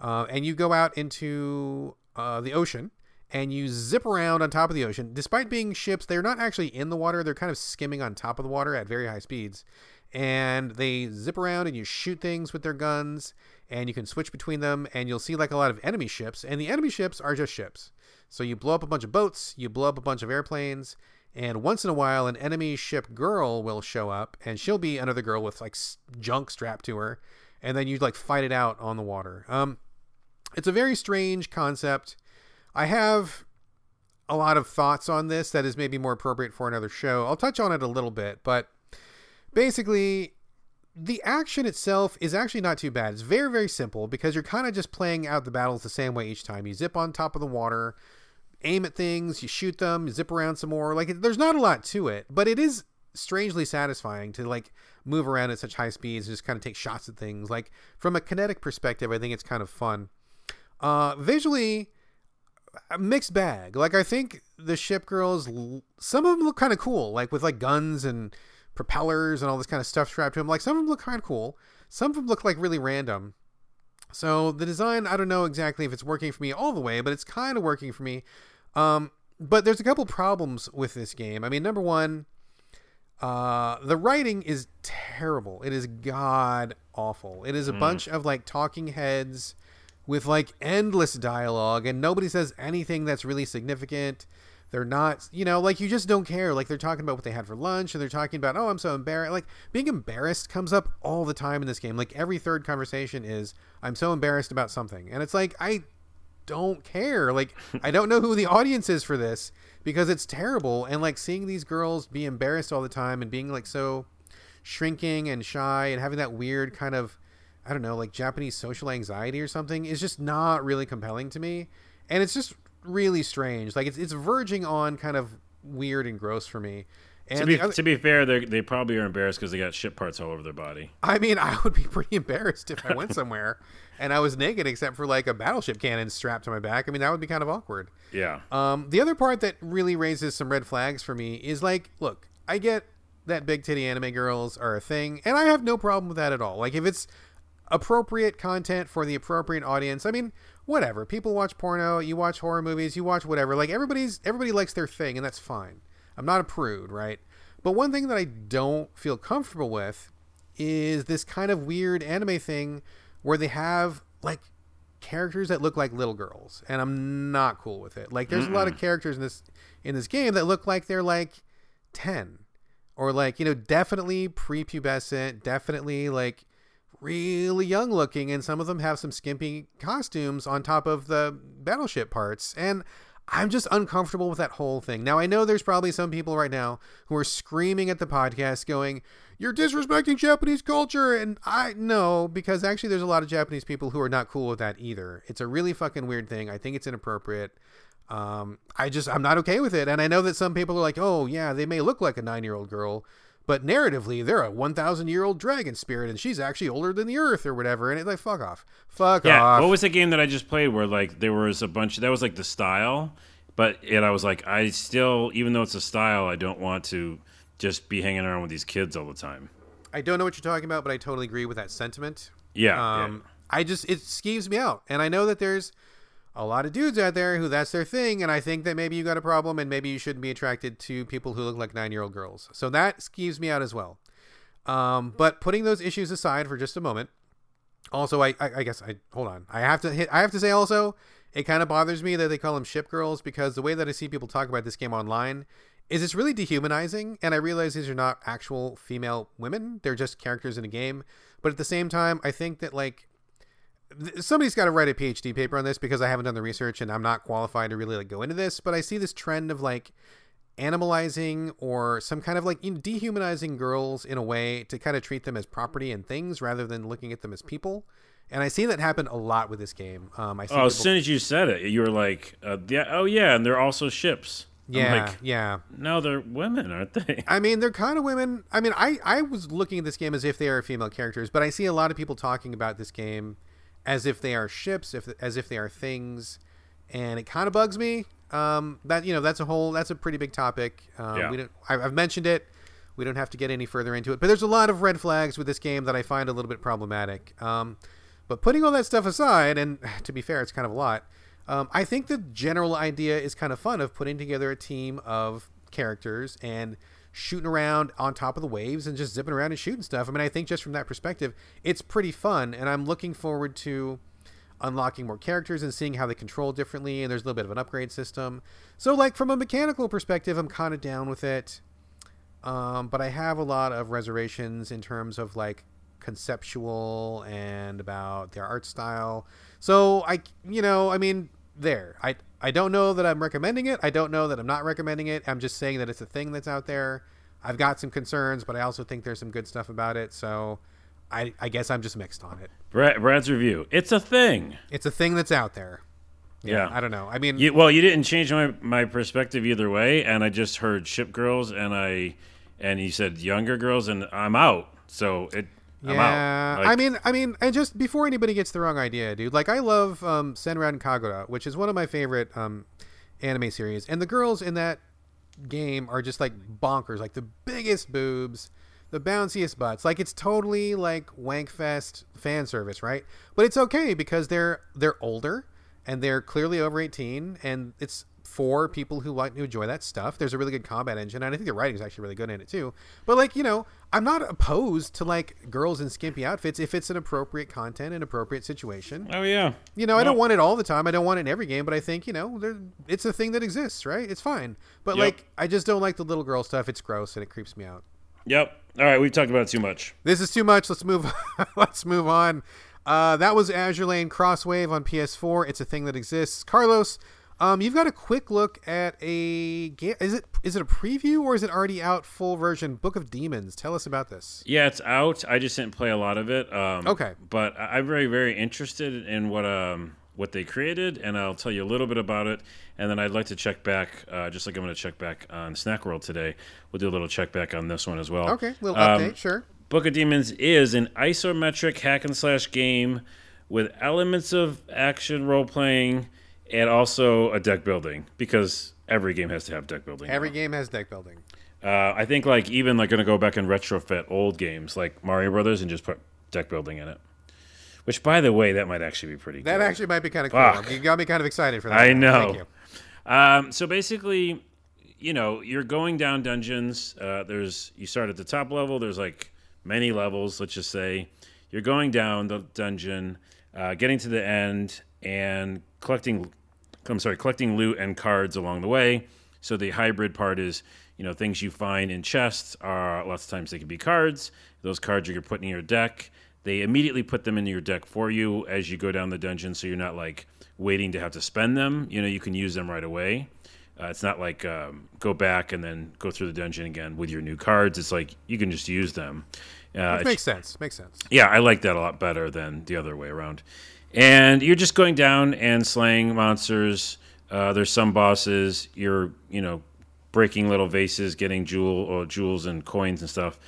uh, and you go out into uh, the ocean and you zip around on top of the ocean. Despite being ships, they're not actually in the water, they're kind of skimming on top of the water at very high speeds. And they zip around and you shoot things with their guns, and you can switch between them, and you'll see like a lot of enemy ships. And the enemy ships are just ships. So you blow up a bunch of boats, you blow up a bunch of airplanes, and once in a while, an enemy ship girl will show up, and she'll be another girl with like junk strapped to her, and then you like fight it out on the water. Um, it's a very strange concept. I have a lot of thoughts on this that is maybe more appropriate for another show. I'll touch on it a little bit, but basically, the action itself is actually not too bad. It's very, very simple because you're kind of just playing out the battles the same way each time. You zip on top of the water, aim at things, you shoot them, you zip around some more. Like, there's not a lot to it, but it is strangely satisfying to like move around at such high speeds and just kind of take shots at things. Like, from a kinetic perspective, I think it's kind of fun. Uh, visually, mixed bag. Like I think the ship girls, some of them look kind of cool, like with like guns and propellers and all this kind of stuff strapped to them. Like some of them look kind of cool. Some of them look like really random. So the design, I don't know exactly if it's working for me all the way, but it's kind of working for me. Um, but there's a couple problems with this game. I mean, number one, uh, the writing is terrible. It is god awful. It is a mm. bunch of like talking heads with like endless dialogue, and nobody says anything that's really significant. They're not, you know, like you just don't care. Like they're talking about what they had for lunch, and they're talking about, oh, I'm so embarrassed. Like being embarrassed comes up all the time in this game. Like every third conversation is, I'm so embarrassed about something, and it's like I don't care. Like I don't know who the audience is for this because it's terrible. And like seeing these girls be embarrassed all the time and being like so shrinking and shy and having that weird kind of I don't know, like Japanese social anxiety or something is just not really compelling to me. And it's just really strange. Like it's it's verging on kind of weird and gross for me. And to be, other, to be fair, they they probably are embarrassed because they got ship parts all over their body. I mean, I would be pretty embarrassed if I went somewhere and I was naked except for like a battleship cannon strapped to my back. I mean, that would be kind of awkward. Yeah. Um, the other part that really raises some red flags for me is like, look, I get that big titty anime girls are a thing, and I have no problem with that at all. Like, if it's appropriate content for the appropriate audience, I mean, whatever. People watch porno, you watch horror movies, you watch whatever. Like everybody's everybody likes their thing, and that's fine. I'm not a prude, right? But one thing that I don't feel comfortable with is this kind of weird anime thing where they have like characters that look like little girls, and I'm not cool with it. Like there's Mm-mm. a lot of characters in this in this game that look like they're like 10 or like, you know, definitely prepubescent, definitely like really young looking and some of them have some skimpy costumes on top of the battleship parts. And I'm just uncomfortable with that whole thing. Now, I know there's probably some people right now who are screaming at the podcast going, You're disrespecting Japanese culture. And I know because actually there's a lot of Japanese people who are not cool with that either. It's a really fucking weird thing. I think it's inappropriate. Um, I just, I'm not okay with it. And I know that some people are like, Oh, yeah, they may look like a nine year old girl. But narratively, they're a 1,000 year old dragon spirit, and she's actually older than the Earth or whatever. And it's like, fuck off, fuck yeah, off. What was the game that I just played where like there was a bunch? That was like the style, but yet I was like, I still, even though it's a style, I don't want to just be hanging around with these kids all the time. I don't know what you're talking about, but I totally agree with that sentiment. Yeah. Um, yeah. I just it skeeves me out, and I know that there's a lot of dudes out there who that's their thing, and I think that maybe you got a problem, and maybe you shouldn't be attracted to people who look like nine year old girls. So that skeeves me out as well. Um, but putting those issues aside for just a moment, also I, I, I guess I hold on. I have to hit. I have to say also, it kind of bothers me that they call them ship girls because the way that I see people talk about this game online is it's really dehumanizing. And I realize these are not actual female women; they're just characters in a game. But at the same time, I think that like somebody's got to write a PhD paper on this because I haven't done the research and I'm not qualified to really like go into this. But I see this trend of like animalizing or some kind of like you know, dehumanizing girls in a way to kind of treat them as property and things rather than looking at them as people. And I see that happen a lot with this game. Um, I see oh, people... as soon as you said it, you were like, uh, "Yeah, oh yeah," and they're also ships. Yeah, like, yeah. No, they're women, aren't they? I mean, they're kind of women. I mean, I I was looking at this game as if they are female characters, but I see a lot of people talking about this game as if they are ships, if as if they are things, and it kind of bugs me. Um, that you know, that's a whole that's a pretty big topic. Um, yeah. we don't, I, I've mentioned it. We don't have to get any further into it, but there's a lot of red flags with this game that I find a little bit problematic. Um, but putting all that stuff aside, and to be fair, it's kind of a lot. Um, I think the general idea is kind of fun of putting together a team of characters and shooting around on top of the waves and just zipping around and shooting stuff. I mean, I think just from that perspective, it's pretty fun, and I'm looking forward to unlocking more characters and seeing how they control differently. And there's a little bit of an upgrade system. So, like from a mechanical perspective, I'm kind of down with it. Um, but I have a lot of reservations in terms of like conceptual and about their art style. So I, you know, I mean, there. I I don't know that I'm recommending it. I don't know that I'm not recommending it. I'm just saying that it's a thing that's out there. I've got some concerns, but I also think there's some good stuff about it. So I, I guess I'm just mixed on it. Brad, Brad's review. It's a thing. It's a thing that's out there. Yeah, yeah. I don't know. I mean, you, well, you didn't change my my perspective either way, and I just heard ship girls, and I and he said younger girls, and I'm out. So it Yeah. Like, I mean, I mean, and just before anybody gets the wrong idea, dude. Like, I love um, Senran Kagura, which is one of my favorite um, anime series, and the girls in that game are just like bonkers, like the biggest boobs, the bounciest butts. Like, it's totally like wankfest fan service, right? But it's okay because they're they're older and they're clearly over eighteen, and it's for people who like to enjoy that stuff. There's a really good combat engine, and I think the writing is actually really good in it too. But like you know, I'm not opposed to like girls in skimpy outfits if it's an appropriate content and appropriate situation. oh yeah. You know, I don't want it all the time. I don't want it in every game, but I think you know, there, it's a thing that exists, right? It's fine. But Yep. like, I just don't like the little girl stuff. It's gross and it creeps me out. Yep. All right, we've talked about it too much. This is too much. Let's move. Let's move on. Uh, that was Azur Lane Crosswave on PS4. It's a thing that exists. Carlos, um, you've got a quick look at a game. Is it is it a preview or is it already out full version? Book of Demons. Tell us about this. Yeah, it's out. I just didn't play a lot of it. Um, Okay. But I'm very, very interested in what um what they created, and I'll tell you a little bit about it. And then I'd like to check back, uh, just like I'm going to check back on Snack World today. We'll do a little check back on this one as well. Okay, little Um, update. Sure. Book of Demons is an isometric hack and slash game with elements of action role playing and also a deck building because every game has to have deck building. Every now. game has deck building. Uh, I think like even like going to go back and retrofit old games like Mario Brothers and just put deck building in it. Which, by the way, that might actually be pretty. Cool. That good. actually might be kind of cool. You got me kind of excited for that. I Thank know. you. Um, so basically, you know, you're going down dungeons. Uh, there's you start at the top level. There's like many levels. Let's just say you're going down the dungeon, uh, getting to the end, and collecting. I'm sorry, collecting loot and cards along the way. So the hybrid part is, you know, things you find in chests are lots of times they can be cards. Those cards you're putting in your deck. They immediately put them into your deck for you as you go down the dungeon, so you're not like waiting to have to spend them. You know, you can use them right away. Uh, it's not like um, go back and then go through the dungeon again with your new cards. It's like you can just use them. Uh, Makes sense. Makes sense. yeah, I like that a lot better than the other way around. And you're just going down and slaying monsters. Uh, there's some bosses. You're, you know, breaking little vases, getting jewel or jewels and coins and stuff.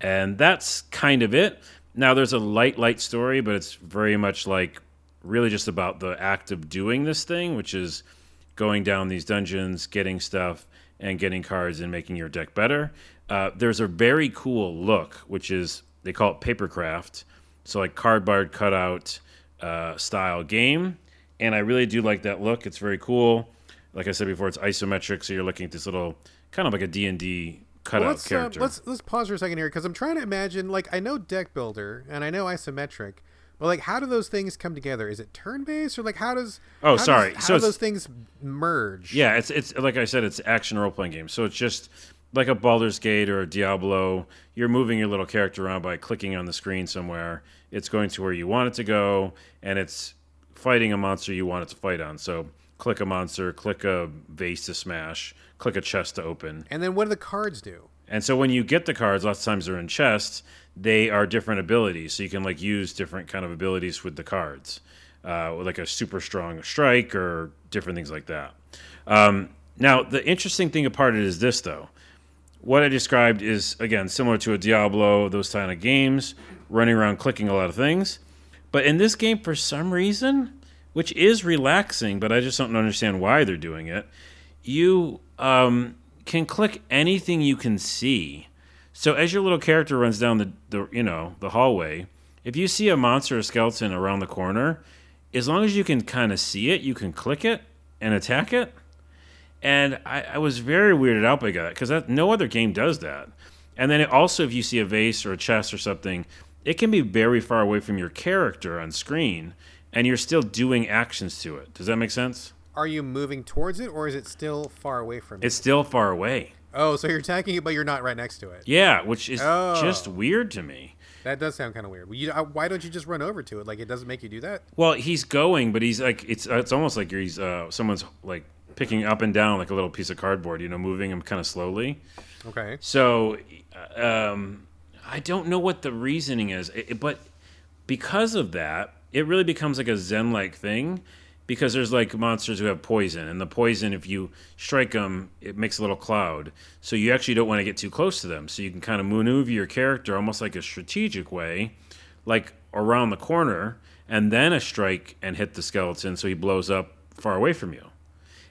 And that's kind of it. Now there's a light, light story, but it's very much like really just about the act of doing this thing, which is going down these dungeons, getting stuff, and getting cards and making your deck better. Uh, there's a very cool look, which is they call it papercraft, so like cardboard cutout uh, style game, and I really do like that look. It's very cool. Like I said before, it's isometric, so you're looking at this little kind of like a D and D cutout Well, let's, uh, character. let's let's pause for a second here because I'm trying to imagine. Like, I know deck builder and I know isometric, but like, how do those things come together? Is it turn based or like how does? Oh, how does- sorry. how So do those things merge? Yeah, it's it's like I said, it's action role playing game. So it's just like a Baldur's Gate or a Diablo. You're moving your little character around by clicking on the screen somewhere. It's going to where you want it to go, and it's fighting a monster you want it to fight on. So click a monster, click a vase to smash, click a chest to open. And then what do the cards do? And so when you get the cards, lots of times they're in chests. They are different abilities, so you can like use different kind of abilities with the cards, uh, like a super strong strike or different things like that. Um, now, the interesting thing apart it is this though. What I described is again similar to a Diablo, those kind of games, running around clicking a lot of things. But in this game, for some reason, which is relaxing, but I just don't understand why they're doing it, you um, can click anything you can see. So as your little character runs down the, the you know the hallway, if you see a monster or skeleton around the corner, as long as you can kind of see it, you can click it and attack it. And I, I was very weirded out by that because no other game does that. And then it also, if you see a vase or a chest or something, it can be very far away from your character on screen, and you're still doing actions to it. Does that make sense? Are you moving towards it or is it still far away from you? It's still far away. Oh, so you're attacking it, but you're not right next to it. Yeah, which is Oh. just weird to me. That does sound kind of weird. You, uh, why don't you just run over to it? Like it doesn't make you do that. Well, he's going, but he's like it's it's almost like he's uh, someone's like picking up and down like a little piece of cardboard, you know, moving them kind of slowly. Okay. So, um, I don't know what the reasoning is, it, it- but because of that, it really becomes like a Zen-like thing. because there's like monsters who have poison, and the poison, if you strike them, it makes a little cloud. So you actually don't want to get too close to them. So you can kind of maneuver your character almost like a strategic way, like around the corner, and then a strike and hit the skeleton so he blows up far away from you.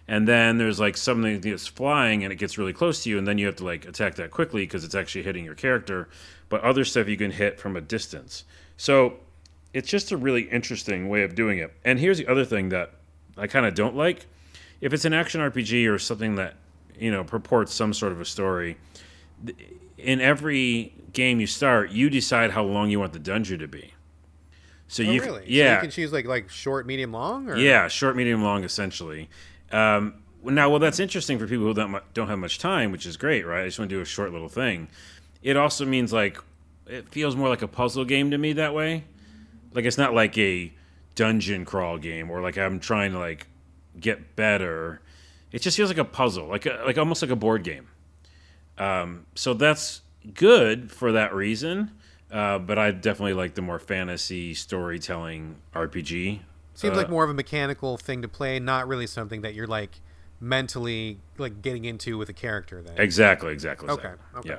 And then there's like something that's flying and it gets really close to you, and then you have to like attack that quickly because it's actually hitting your character. But other stuff you can hit from a distance. So it's just a really interesting way of doing it. And here's the other thing that I kind of don't like. If it's an action RPG or something that, you know, purports some sort of a story, in every game you start, you decide how long you want the dungeon to be. So oh, you really? yeah, so you can choose like like short, medium, long or Yeah, short, medium, long essentially. Um, now, well, that's interesting for people who don't, don't have much time, which is great, right? I just want to do a short little thing. It also means like it feels more like a puzzle game to me that way like it's not like a dungeon crawl game or like I'm trying to like get better. It just feels like a puzzle, like a, like almost like a board game. Um, so that's good for that reason. Uh, but I definitely like the more fantasy storytelling RPG. Seems uh, like more of a mechanical thing to play, not really something that you're like mentally like getting into with a character. Then exactly, exactly. Okay, okay. Yeah.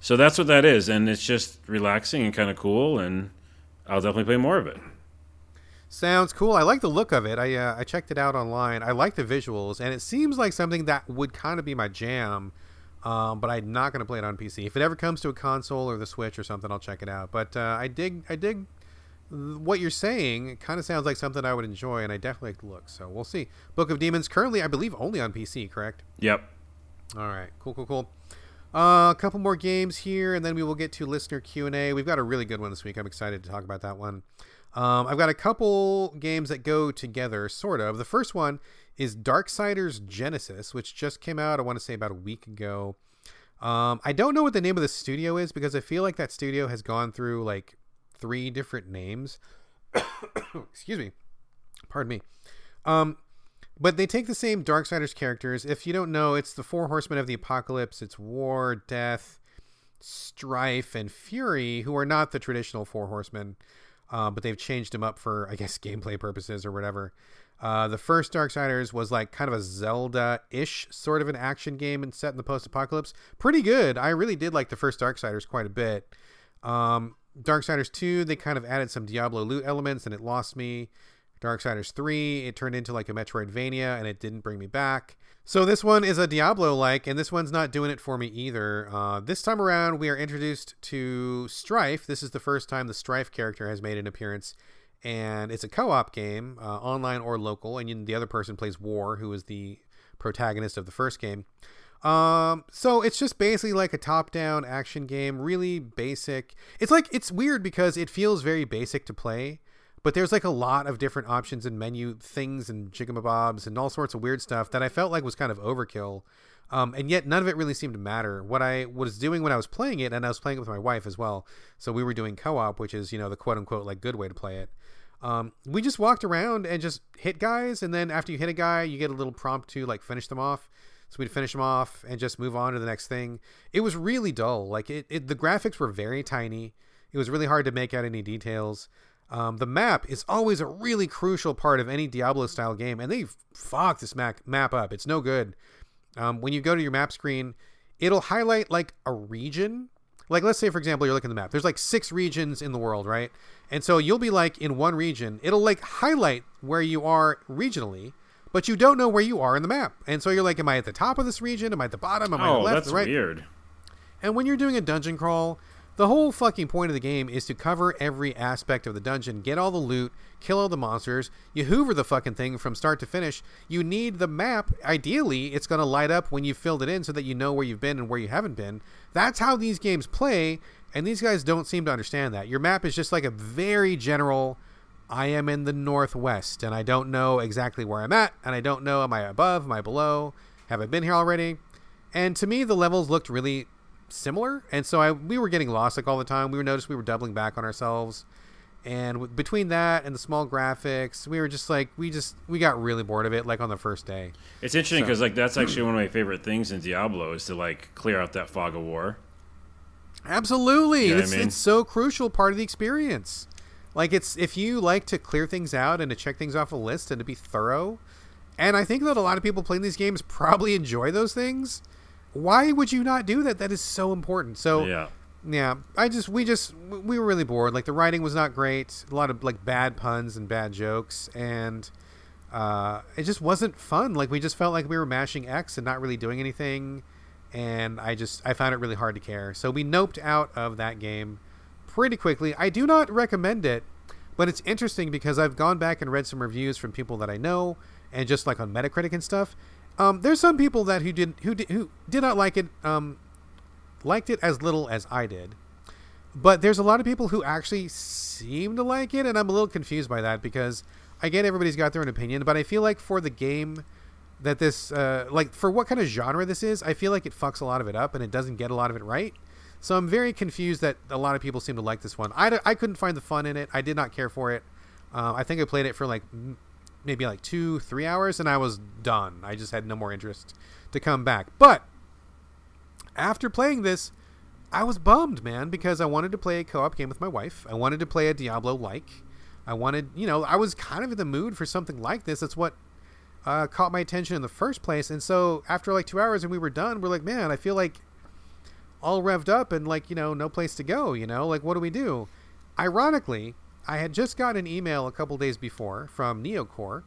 So that's what that is, and it's just relaxing and kind of cool, and I'll definitely play more of it. Sounds cool. I like the look of it. I uh, I checked it out online. I like the visuals, and it seems like something that would kind of be my jam. Um, but I'm not going to play it on PC. If it ever comes to a console or the Switch or something, I'll check it out. But uh, I dig I dig what you're saying. Kind of sounds like something I would enjoy, and I definitely like look. So we'll see. Book of Demons currently, I believe, only on PC. Correct? Yep. All right. Cool. Cool. Cool. Uh, a couple more games here, and then we will get to listener Q and A. We've got a really good one this week. I'm excited to talk about that one. Um, I've got a couple games that go together, sort of. The first one is Darksiders Genesis, which just came out. I want to say about a week ago. Um, I don't know what the name of the studio is because I feel like that studio has gone through like three different names. Excuse me. Pardon me. Um, but they take the same Darksiders characters. If you don't know, it's the four horsemen of the apocalypse. It's war, death, strife, and fury, who are not the traditional four horsemen, uh, but they've changed them up for, I guess, gameplay purposes or whatever. Uh, the first Darksiders was like kind of a Zelda-ish sort of an action game and set in the post-apocalypse. Pretty good. I really did like the first Darksiders quite a bit. Um, Darksiders 2, they kind of added some Diablo loot elements and it lost me. Darksiders 3, it turned into like a Metroidvania and it didn't bring me back. So this one is a Diablo like, and this one's not doing it for me either. Uh, this time around, we are introduced to Strife. This is the first time the Strife character has made an appearance, and it's a co op game, uh, online or local, and the other person plays War, who is the protagonist of the first game. Um, so it's just basically like a top-down action game, really basic. It's like it's weird because it feels very basic to play, but there's like a lot of different options and menu things and jigamabobs and all sorts of weird stuff that I felt like was kind of overkill. Um, and yet none of it really seemed to matter. What I was doing when I was playing it, and I was playing it with my wife as well, so we were doing co-op, which is you know the quote unquote like good way to play it. Um, we just walked around and just hit guys, and then after you hit a guy, you get a little prompt to like finish them off. So we'd finish them off and just move on to the next thing. It was really dull. Like it, it the graphics were very tiny. It was really hard to make out any details. Um, the map is always a really crucial part of any Diablo style game, and they fuck this map map up. It's no good. Um, when you go to your map screen, it'll highlight like a region. Like let's say for example, you're looking at the map. There's like six regions in the world, right? And so you'll be like in one region. It'll like highlight where you are regionally, but you don't know where you are in the map. And so you're like, am I at the top of this region? Am I at the bottom? Am I oh, at the left? that's right? weird. And when you're doing a dungeon crawl, the whole fucking point of the game is to cover every aspect of the dungeon, get all the loot, kill all the monsters. You hoover the fucking thing from start to finish. You need the map. Ideally, it's going to light up when you've filled it in so that you know where you've been and where you haven't been. That's how these games play, and these guys don't seem to understand that. Your map is just like a very general I am in the northwest and I don't know exactly where I'm at, and I don't know am I above, am I below, have I been here already? And to me, the levels looked really similar, and so I we were getting lost like all the time. We were noticed we were doubling back on ourselves, and w- between that and the small graphics, we were just like we just we got really bored of it like on the first day. It's interesting because like that's actually one of my favorite things in Diablo is to like clear out that fog of war. Absolutely, you know it's, I mean? it's so crucial part of the experience. Like it's if you like to clear things out and to check things off a list and to be thorough, and I think that a lot of people playing these games probably enjoy those things. Why would you not do that? That is so important. So Yeah. yeah, I just we just we were really bored. Like the writing was not great. A lot of like bad puns and bad jokes, and uh, it just wasn't fun. Like we just felt like we were mashing X and not really doing anything. And I just I found it really hard to care. So we noped out of that game pretty quickly. I do not recommend it, but it's interesting because I've gone back and read some reviews from people that I know, and just like on Metacritic and stuff. Um, there's some people that who did who did who did not like it. Um, liked it as little as I did. But there's a lot of people who actually seem to like it, and I'm a little confused by that because I get everybody's got their own opinion, but I feel like for the game that this, uh, like for what kind of genre this is, I feel like it fucks a lot of it up and it doesn't get a lot of it right. So I'm very confused that a lot of people seem to like this one. I, I couldn't find the fun in it. I did not care for it. Uh, I think I played it for like maybe like two, three hours, and I was done. I just had no more interest to come back. But after playing this, I was bummed, man, because I wanted to play a co-op game with my wife. I wanted to play a Diablo like. I wanted, you know, I was kind of in the mood for something like this. That's what uh, caught my attention in the first place. And so after like two hours and we were done, we're like, man, I feel like all revved up and like, you know, no place to go, you know, like what do we do? Ironically, I had just got an email a couple days before from Neocore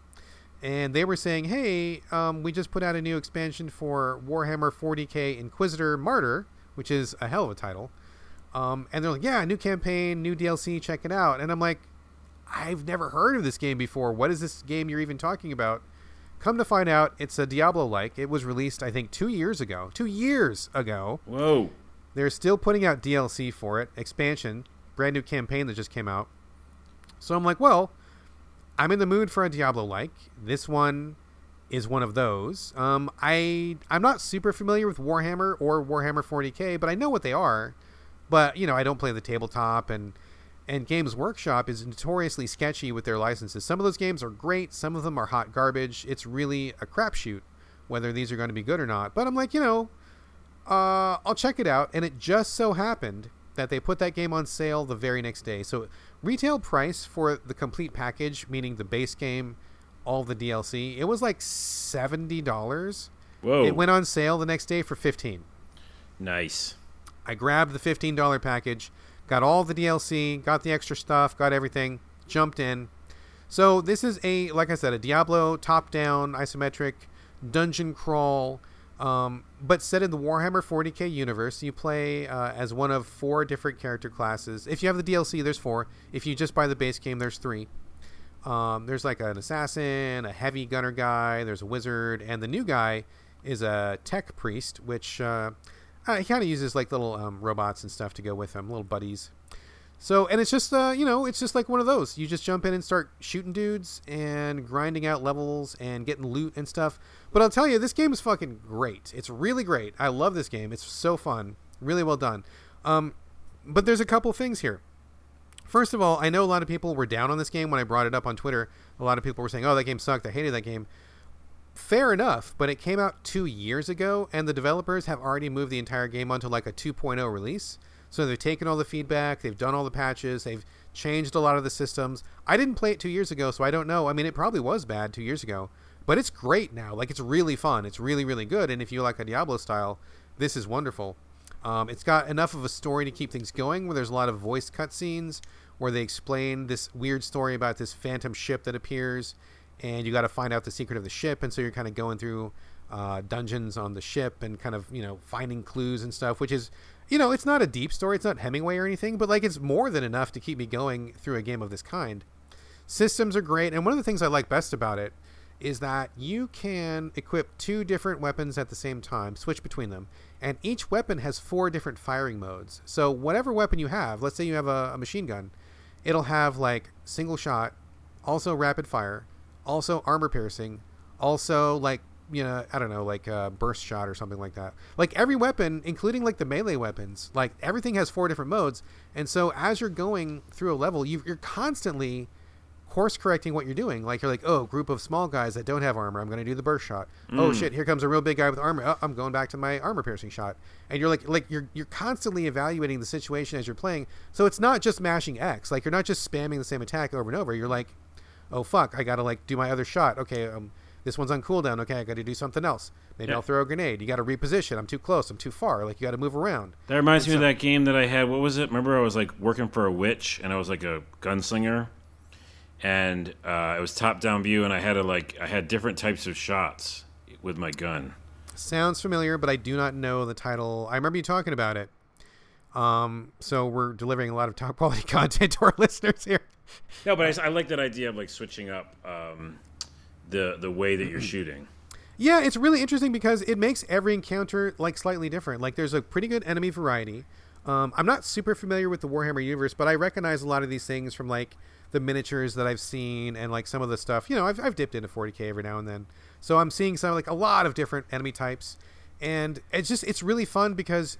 and they were saying, "Hey, um, we just put out a new expansion for Warhammer 40k Inquisitor Martyr, which is a hell of a title." Um, and they're like, "Yeah, new campaign, new DLC, check it out." And I'm like, "I've never heard of this game before. What is this game you're even talking about?" Come to find out, it's a Diablo-like. It was released, I think, two years ago. Two years ago. Whoa. They're still putting out DLC for it, expansion, brand new campaign that just came out. So I'm like, well, I'm in the mood for a Diablo like. This one is one of those. Um, I I'm not super familiar with Warhammer or Warhammer 40k, but I know what they are. But you know, I don't play the tabletop, and and Games Workshop is notoriously sketchy with their licenses. Some of those games are great, some of them are hot garbage. It's really a crapshoot whether these are going to be good or not. But I'm like, you know, uh, I'll check it out. And it just so happened that they put that game on sale the very next day. So retail price for the complete package, meaning the base game, all the DLC, it was like seventy dollars. Whoa. It went on sale the next day for fifteen. nice. I grabbed the fifteen dollar package, got all the DLC, got the extra stuff, got everything, jumped in. So this is a like I said, a Diablo top-down isometric dungeon crawl, um, but set in the Warhammer 40k universe. You play uh, as one of four different character classes. If you have the DLC, there's four. If you just buy the base game, there's three. Um, there's like an assassin, a heavy gunner guy, there's a wizard, and the new guy is a tech priest, which uh, uh, he kind of uses like little um, robots and stuff to go with him, little buddies. So, and it's just, uh, you know, it's just like one of those. You just jump in and start shooting dudes and grinding out levels and getting loot and stuff. But I'll tell you, this game is fucking great. It's really great. I love this game. It's so fun. Really well done. Um, but there's a couple things here. First of all, I know a lot of people were down on this game when I brought it up on Twitter. A lot of people were saying, "Oh, that game sucked. I hated that game." Fair enough, but it came out two years ago, and the developers have already moved the entire game onto like a 2.0 release. So they've taken all the feedback, they've done all the patches, they've changed a lot of the systems. I didn't play it two years ago, so I don't know. I mean, it probably was bad two years ago, but it's great now. Like it's really fun. It's really really good. And if you like a Diablo style, this is wonderful. Um, it's got enough of a story to keep things going. Where there's a lot of voice cutscenes where they explain this weird story about this phantom ship that appears, and you got to find out the secret of the ship. And so you're kind of going through uh, dungeons on the ship and kind of you know finding clues and stuff, which is you know it's not a deep story. It's not Hemingway or anything, but like it's more than enough to keep me going through a game of this kind. Systems are great, and one of the things I like best about it is that you can equip two different weapons at the same time, switch between them, and each weapon has four different firing modes. So whatever weapon you have, let's say you have a, a machine gun, it'll have like single shot, also rapid fire, also armor piercing, also like you know I don't know like uh, burst shot or something like that. Like every weapon, including like the melee weapons, like everything has four different modes, and so as you're going through a level, you you're constantly course correcting what you're doing. Like you're like, oh, group of small guys that don't have armor, I'm going to do the burst shot. Oh shit, here comes a real big guy with armor. Oh, I'm going back to my armor piercing shot. And you're like, like you're you're constantly evaluating the situation as you're playing. So it's not just mashing X. Like you're not just spamming the same attack over and over. You're like, oh fuck, I got to like do my other shot. Okay, um, this one's on cooldown. Okay, I got to do something else. Maybe Yeah. I'll throw a grenade. You got to reposition. I'm too close. I'm too far. Like you got to move around. That reminds And me of that game that I had. What was it? Remember, I was like working for a witch, and I was like a gunslinger, and uh, it was top-down view, and I had to like I had different types of shots with my gun. Sounds familiar, but I do not know the title. I remember you talking about it. Um, so we're delivering a lot of top quality content to our listeners here. No, but I, I like that idea of like switching up um, the the way that you're shooting. Yeah, it's really interesting because it makes every encounter like slightly different. Like there's a pretty good enemy variety. Um, I'm not super familiar with the Warhammer universe, but I recognize a lot of these things from like the miniatures that I've seen and like some of the stuff. You know, I've, I've dipped into 40k every now and then, so I'm seeing some like a lot of different enemy types, and it's just it's really fun because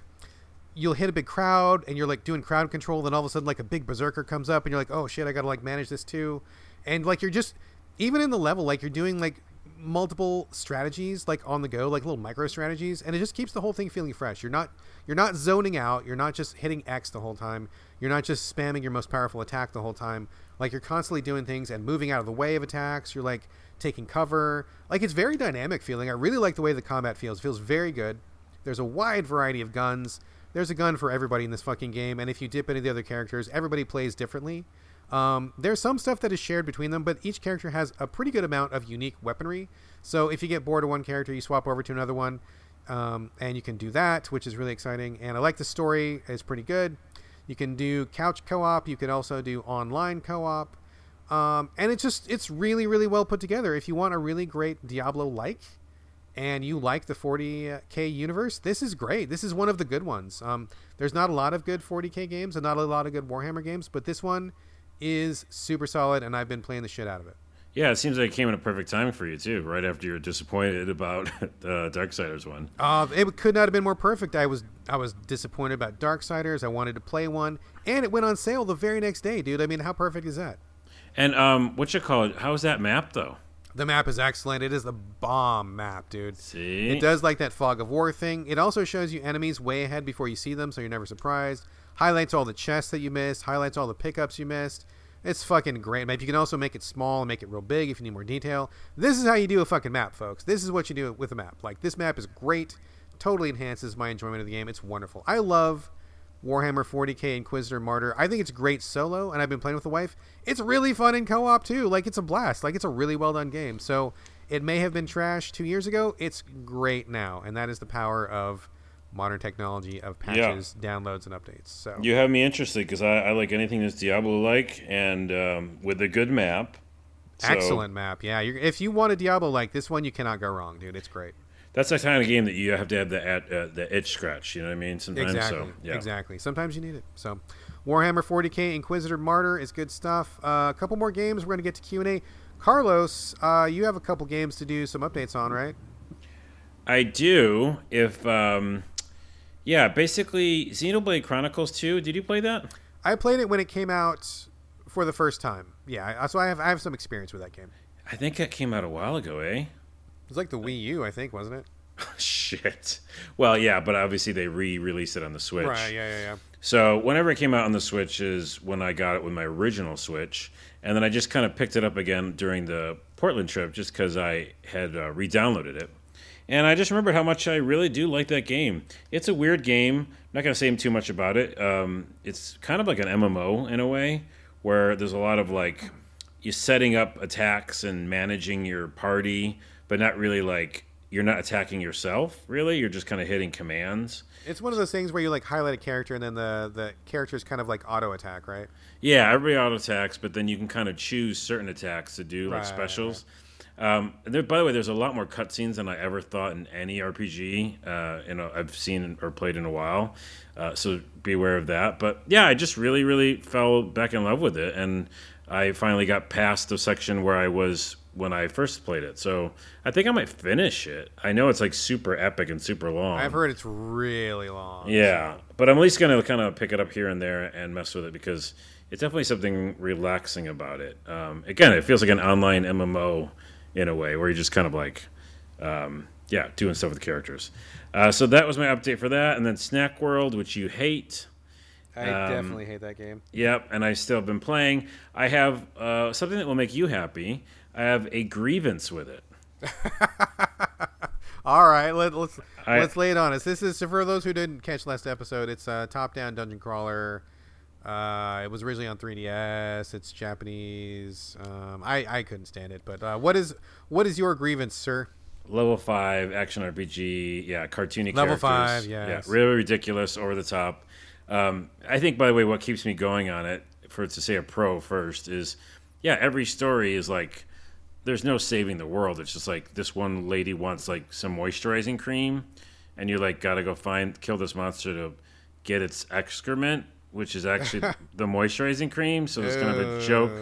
you'll hit a big crowd and you're like doing crowd control then all of a sudden like a big berserker comes up and you're like oh shit i gotta like manage this too and like you're just even in the level like you're doing like multiple strategies like on the go like little micro strategies and it just keeps the whole thing feeling fresh. You're not you're not zoning out you're not just hitting x the whole time you're not just spamming your most powerful attack the whole time. Like you're constantly doing things and moving out of the way of attacks you're like taking cover. Like it's very dynamic feeling. I really like the way the combat feels. It feels very good. There's a wide variety of guns. There's a gun for everybody in this fucking game, and if you dip into the other characters, everybody plays differently. Um, there's some stuff that is shared between them, but each character has a pretty good amount of unique weaponry. So if you get bored of one character, you swap over to another one, um, and you can do that, which is really exciting. And I like the story; it's pretty good. You can do couch co-op. You can also do online co-op. Um, and it's just it's really really well put together. If you want a really great Diablo like, and you like the 40k universe, this is great. This is one of the good ones. Um, there's not a lot of good 40k games and not a lot of good Warhammer games, but this one is super solid, and I've been playing the shit out of it. Yeah, it seems like it came in a perfect time for you too, right after you were disappointed about uh, Darksiders one. Uh, it could not have been more perfect. I was I was disappointed about Darksiders. I wanted to play one, and it went on sale the very next day, dude. I mean, how perfect is that? And um, what you call it? How's that map though? The map is excellent. It is the bomb map, dude. See, It does like that fog of war thing. It also shows you enemies way ahead before you see them, so you're never surprised. Highlights all the chests that you missed. Highlights all the pickups you missed. It's fucking great map. You can also make it small and make it real big if you need more detail. This is how you do a fucking map, folks. This is what you do with a map. Like this map is great. Totally enhances my enjoyment of the game. It's wonderful. I love Warhammer 40k Inquisitor Martyr. I think it's great solo, and I've been playing with the wife. It's really fun in co-op too. Like it's a blast. Like it's a really well done game. So it may have been trash two years ago. It's great now, and that is the power of modern technology of patches, downloads, and updates. So you have me interested because I, I like anything that's Diablo like, and um, with a good map. So excellent map. Yeah, if you want a Diablo like this one, you cannot go wrong, dude. It's great. That's the kind of game that you have to have the at, uh, the itch scratch. You know what I mean? Sometimes. Exactly. So, yeah. Exactly. Sometimes you need it. So, Warhammer 40k Inquisitor Martyr is good stuff. Uh, a couple more games. We're going to get to Q and A. Carlos, uh, you have a couple games to do some updates on, right? I do. If um, yeah, basically Xenoblade Chronicles 2. Did you play that? I played it when it came out for the first time. Yeah, so I have I have some experience with that game. I think that came out a while ago, eh? It was like the Wii U, I think, wasn't it? Shit. Well, yeah, but obviously they re-released it on the Switch. Right. Yeah. Yeah. Yeah. So whenever it came out on the Switch is when I got it with my original Switch, and then I just kind of picked it up again during the Portland trip, just because I had uh, re-downloaded it, and I just remembered how much I really do like that game. It's a weird game. I'm not gonna say too much about it. Um, it's kind of like an MMO in a way, where there's a lot of like you're setting up attacks and managing your party, but not really like you're not attacking yourself. Really, you're just kind of hitting commands. It's one of those things where you like highlight a character and then the the character's kind of like auto attack, right? Yeah, everybody auto attacks, but then you can kind of choose certain attacks to do, like Right, specials. Um, and there, by the way, there's a lot more cutscenes than I ever thought in any RPG. Uh, I've seen or played in a while, uh, so be aware of that. But yeah, I just really, really fell back in love with it, and I finally got past the section where I was when I first played it. So I think I might finish it. I know it's like super epic and super long. I've heard it's really long. Yeah, but I'm at least gonna kind of pick it up here and there and mess with it because it's definitely something relaxing about it. Um, again, it feels like an online MMO in a way where you're just kind of like, um, yeah, doing stuff with the characters. Uh, so that was my update for that, and then Snack World, which you hate. I Um, definitely hate that game. Yep, and I still have been playing. I have uh, something that will make you happy. I have a grievance with it. All right, let, let's I- let's lay it on us. This is so for those who didn't catch last episode. It's a top-down dungeon crawler. Uh, it was originally on 3DS. It's Japanese. Um, I I couldn't stand it. But uh, what is what is your grievance, sir? Level five action RPG, yeah, cartoony characters. Level characters. five, yes. yeah, really ridiculous, over the top. Um, I think, by the way, what keeps me going on it, for it to say a pro first, is yeah, every story is like there's no saving the world. It's just like this one lady wants like some moisturizing cream, and you like gotta go find kill this monster to get its excrement, which is actually the moisturizing cream. So it's kind of a joke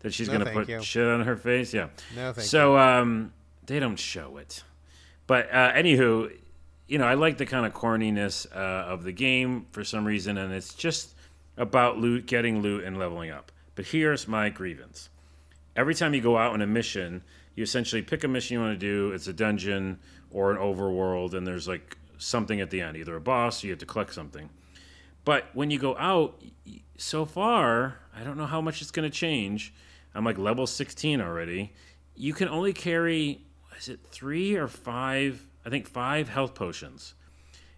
that she's No, gonna put you. shit on her face. Yeah. No, thank so um, they don't show it. But uh, anywho, you know, I like the kind of corniness uh, of the game for some reason, and it's just about loot, getting loot, and leveling up. But here's my grievance: every time you go out on a mission, you essentially pick a mission you want to do. It's a dungeon or an overworld, and there's like something at the end, either a boss, or you have to collect something. But when you go out, so far, I don't know how much it's going to change. I'm like level 16 already. You can only carry, is it three or five? I think five health potions.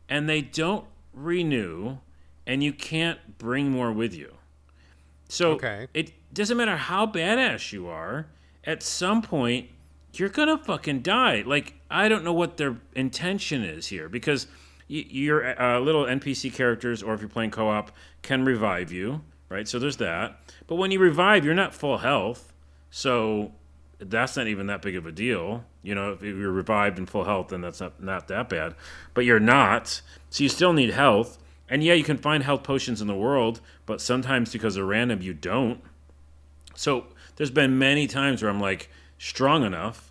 And they don't renew, and you can't bring more with you. So Okay. it doesn't matter how badass you are, at some point, you're gonna fucking die. Like I don't know what their intention is here because your uh, little NPC characters, or if you're playing co-op, can revive you, right? So there's that. But when you revive, you're not full health, so that's not even that big of a deal. You know, if you're revived in full health, then that's not not that bad. But you're not, so you still need health. And yeah, you can find health potions in the world, but sometimes because they're random, you don't. So there's been many times where I'm like strong enough,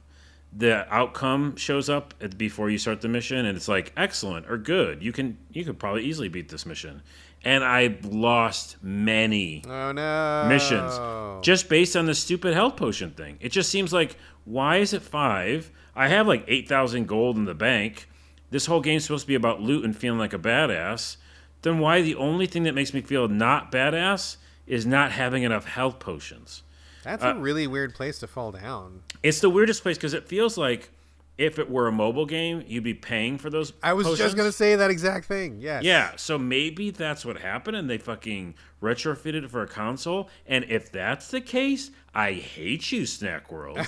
the outcome shows up at, before you start the mission, and it's like excellent or good. You can you could probably easily beat this mission, and I lost many Oh no. missions just based on the stupid health potion thing. It just seems like why is it five? I have like eight thousand gold in the bank. This whole game's supposed to be about loot and feeling like a badass. Then why the only thing that makes me feel not badass is not having enough health potions? That's uh, a really weird place to fall down. It's the weirdest place because it feels like if it were a mobile game, you'd be paying for those. I was just gonna say that exact thing. Yes. Yeah, so maybe that's what happened and they fucking retrofitted it for a console. And if that's the case, I hate you, Snack World.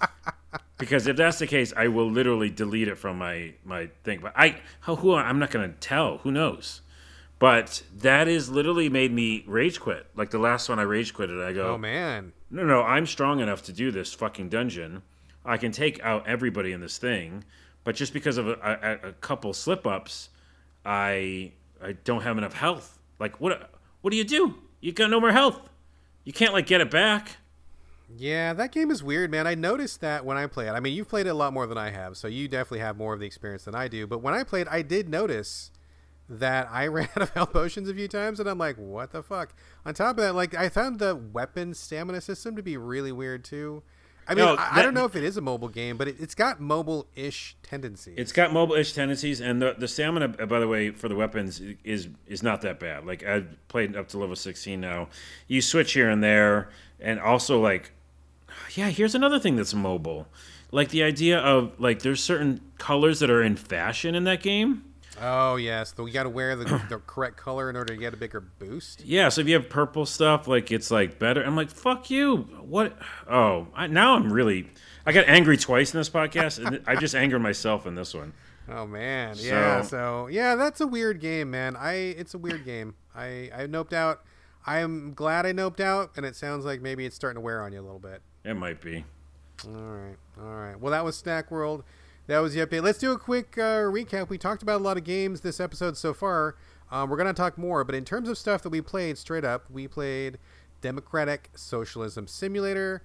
because if that's the case, I will literally delete it from my my thing. But I who, I'm not going to tell. Who knows? But that is literally made me rage quit. Like the last one I rage quitted, I go, Oh man. no, no, I'm strong enough to do this fucking dungeon. I can take out everybody in this thing, but just because of a, a, a couple slip ups, I I don't have enough health. Like what? What do you do? You got no more health. You can't like get it back. Yeah, that game is weird, man. I noticed that when I play it. I mean, you've played it a lot more than I have, so you definitely have more of the experience than I do. But when I played, I did notice that I ran out of health potions a few times, and I'm like, what the fuck? On top of that, like, I found the weapon stamina system to be really weird too. I mean, No, I, I don't know if it is a mobile game, but it, it's got mobile-ish tendencies. It's got mobile-ish tendencies, and the the stamina, uh, by the way, for the weapons is is not that bad. Like I've played up to level 16 now. You switch here and there, and also like, yeah, here's another thing that's mobile. Like the idea of like there's certain colors that are in fashion in that game. Oh yes, so you got to wear the, the correct color in order to get a bigger boost. Yeah, so if you have purple stuff, like it's like better. I'm like, fuck you. What? Oh, I, now I'm really. I got angry twice in this podcast, and I just angered myself in this one. Oh man, yeah. So- So yeah, that's a weird game, man. I it's a weird game. I I noped out. I'm glad I noped out, and it sounds like maybe it's starting to wear on you a little bit. It might be. All right, all right. Well, that was Snack World. That was the update. Let's do a quick uh, recap. We talked about a lot of games this episode so far. Um, we're gonna talk more, but in terms of stuff that we played, straight up, we played Democratic Socialism Simulator.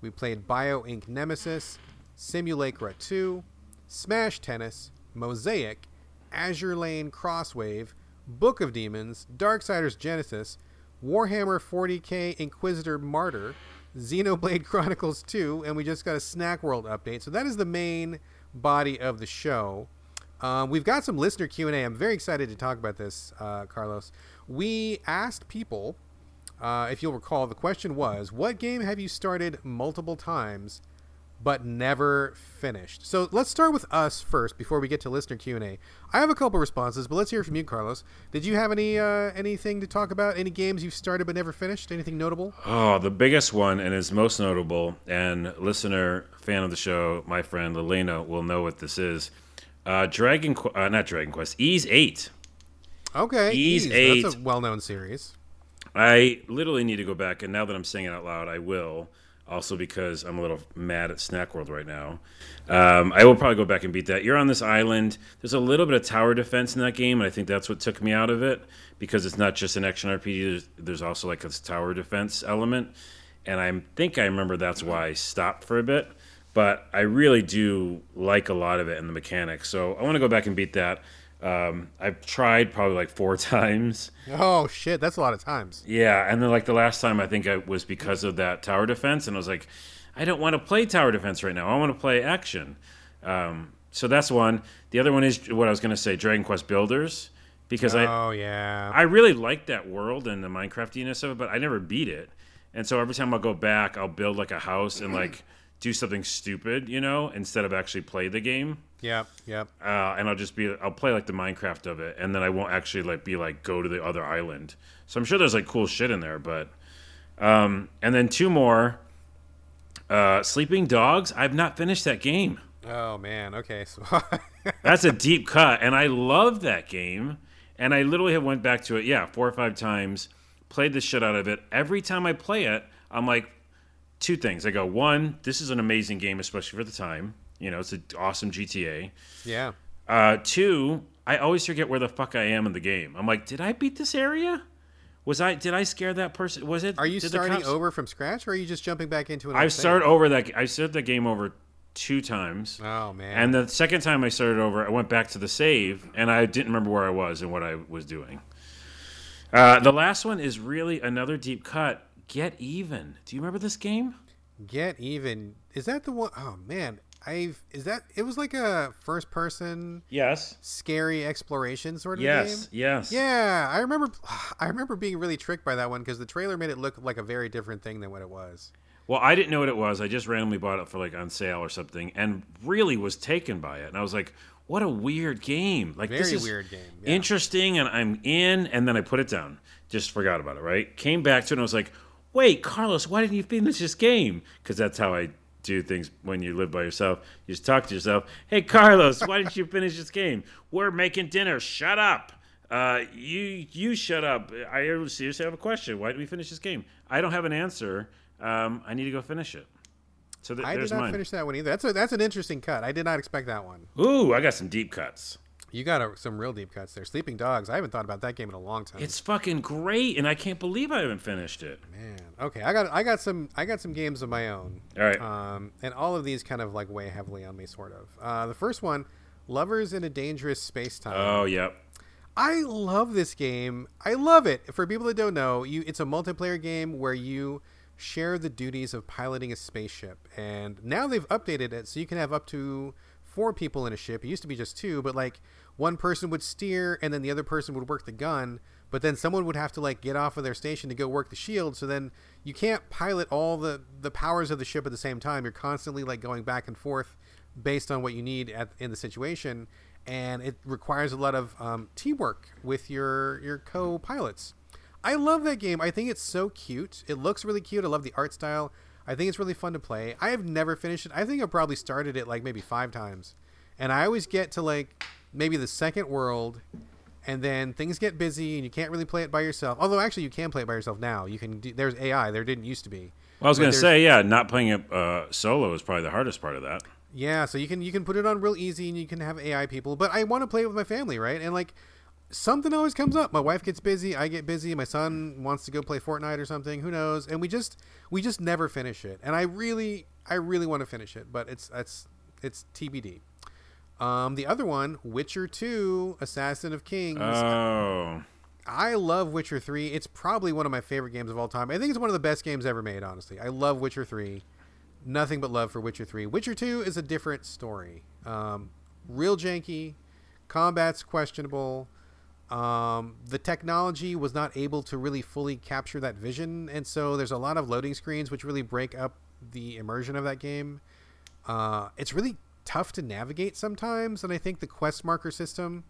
We played Bio Inc. Nemesis, Simulacra 2, Smash Tennis, Mosaic, Azur Lane Crosswave, Book of Demons, Darksiders Genesis, Warhammer 40k Inquisitor Martyr, Xenoblade Chronicles 2, and we just got a Snack World update. So that is the main body of the show. Um, we've got some listener Q and A. I'm very excited to talk about this, uh, Carlos. We asked people, uh, if you'll recall, the question was, "What game have you started multiple times but never finished?" So let's start with us first before we get to listener Q and A. I have a couple responses, but let's hear from you, Carlos. Did you have any uh, anything to talk about? Any games you've started but never finished? Anything notable? Oh, the biggest one and is most notable, and listener, fan of the show, my friend Lelena will know what this is. Uh, Dragon, Qu- uh, not Dragon Quest, Ys Eight. Okay, Ys Ys, 8. That's a well-known series. I literally need to go back, and now that I'm saying it out loud, I will. Also, because I'm a little mad at Snack World right now, um, I will probably go back and beat that. You're on this island. There's a little bit of tower defense in that game, and I think that's what took me out of it because it's not just an action RPG. There's, there's also like a tower defense element, and I think I remember that's why I stopped for a bit. But I really do like a lot of it and the mechanics, so I want to go back and beat that. Um, I've tried probably like four times. Oh shit, that's a lot of times. Yeah, and then like the last time I think it was because of that tower defense, and I was like, I don't want to play tower defense right now. I want to play action. Um, so that's one. The other one is what I was going to say, Dragon Quest Builders, because I Oh yeah. I really like that world and the Minecraftiness of it, but I never beat it. And so every time I'll go back, I'll build like a house and like do something stupid, you know, instead of actually play the game. Yep. Yep. Uh, and I'll just be I'll play like the Minecraft of it, and then I won't actually like be like go to the other island. So I'm sure there's like cool shit in there, but um, and then two more. Uh, Sleeping Dogs. I've not finished that game. Oh man. Okay. So That's a deep cut, and I love that game. And I literally have went back to it, yeah, four or five times. Played the shit out of it. Every time I play it, I'm like, two things. I go, one, this is an amazing game, especially for the time. You know, it's an awesome GTA. yeah. Uh, two, I always forget where the fuck I am in the game. I'm like, did I beat this area? Was I? Did I scare that person? Was it? Are you starting cops- over from scratch, or are you just jumping back into an? I've started over that. I started the game over two times. Oh man. And the second time I started over, I went back to the save, and I didn't remember where I was and what I was doing. Uh, the last one is really another deep cut. Get even. Do you remember this game? Get even. Is that the one oh man. I've is that it was like a first person Yes. scary exploration sort of Yes. game. Yes. Yeah, I remember. I remember being really tricked by that one because the trailer made it look like a very different thing than what it was. Well, I didn't know what it was. I just randomly bought it for like on sale or something, and really was taken by it. And I was like, "What a weird game! Like Very this is weird game, yeah. interesting." And I'm in, and then I put it down. Just forgot about it. Right? Came back to it, and I was like, "Wait, Carlos, why didn't you finish this game?" Because that's how I do things when you live by yourself. You just talk to yourself. Hey, Carlos, why didn't you finish this game? We're making dinner. Shut up. Uh, you you shut up. I seriously have a question. Why did we finish this game? I don't have an answer. Um, I need to go finish it. So th- I did not mine. finish that one either. That's a, that's an interesting cut. I did not expect that one. Ooh, I got some deep cuts. You got a, some real deep cuts there. Sleeping Dogs. I haven't thought about that game in a long time. It's fucking great, and I can't believe I haven't finished it. Man, okay, I got I got some I got some games of my own. All right. Um, and all of these kind of like weigh heavily on me, sort of. Uh, the first one, Lovers in a Dangerous Space Time. Oh, yep. I love this game. I love it. For people that don't know, you it's a multiplayer game where you share the duties of piloting a spaceship. And now they've updated it so you can have up to four people in a ship. It used to be just two, but like one person would steer and then the other person would work the gun, but then someone would have to like get off of their station to go work the shield. So then you can't pilot all the the powers of the ship at the same time. You're constantly like going back and forth based on what you need at in the situation and it requires a lot of um, teamwork with your your co-pilots. I love that game. I think it's so cute. It looks really cute. I love the art style. I think it's really fun to play. I have never finished it. I think i've probably started it like maybe five times, and I always get to like maybe the second world, and then things get busy and you can't really play it by yourself. Although actually you can play it by yourself now. You can. Do, there's AI. There didn't used to be. Well, I was going to say, yeah, not playing it uh, solo is probably the hardest part of that. Yeah, so you can you can put it on real easy and you can have AI people, but I want to play it with my family, right? And like something always comes up. My wife gets busy, I get busy, my son wants to go play Fortnite or something, who knows? And we just we just never finish it. And I really I really want to finish it, but it's it's it's TBD. Um, the other one, Witcher 2, Assassin of Kings. Oh. I love Witcher 3. It's probably one of my favorite games of all time. I think it's one of the best games ever made, honestly. I love Witcher 3. Nothing but love for Witcher 3. Witcher 2 is a different story. Um, real janky, combat's questionable. Um, the technology was not able to really fully capture that vision, and so there's a lot of loading screens which really break up the immersion of that game. Uh, it's really tough to navigate sometimes, and I think the quest marker system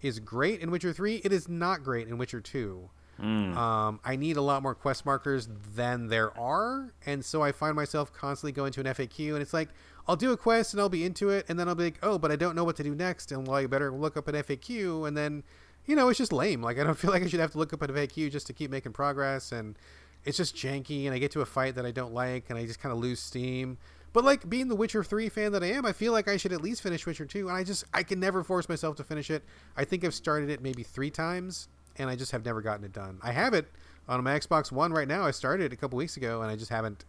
is great in Witcher 3. It is not great in Witcher 2. Mm. Um, I need a lot more quest markers than there are, and so I find myself constantly going to an FAQ, and it's like I'll do a quest and I'll be into it, and then I'll be like, oh, but I don't know what to do next, and well, you better look up an FAQ, and then you know it's just lame. Like I don't feel like I should have to look up an FAQ just to keep making progress, and it's just janky, and I get to a fight that I don't like, and I just kind of lose steam. But like being the Witcher 3 fan that I am, I feel like I should at least finish Witcher 2 and I just I can never force myself to finish it. I think I've started it maybe 3 times and I just have never gotten it done. I have it on my Xbox 1 right now. I started it a couple weeks ago and I just haven't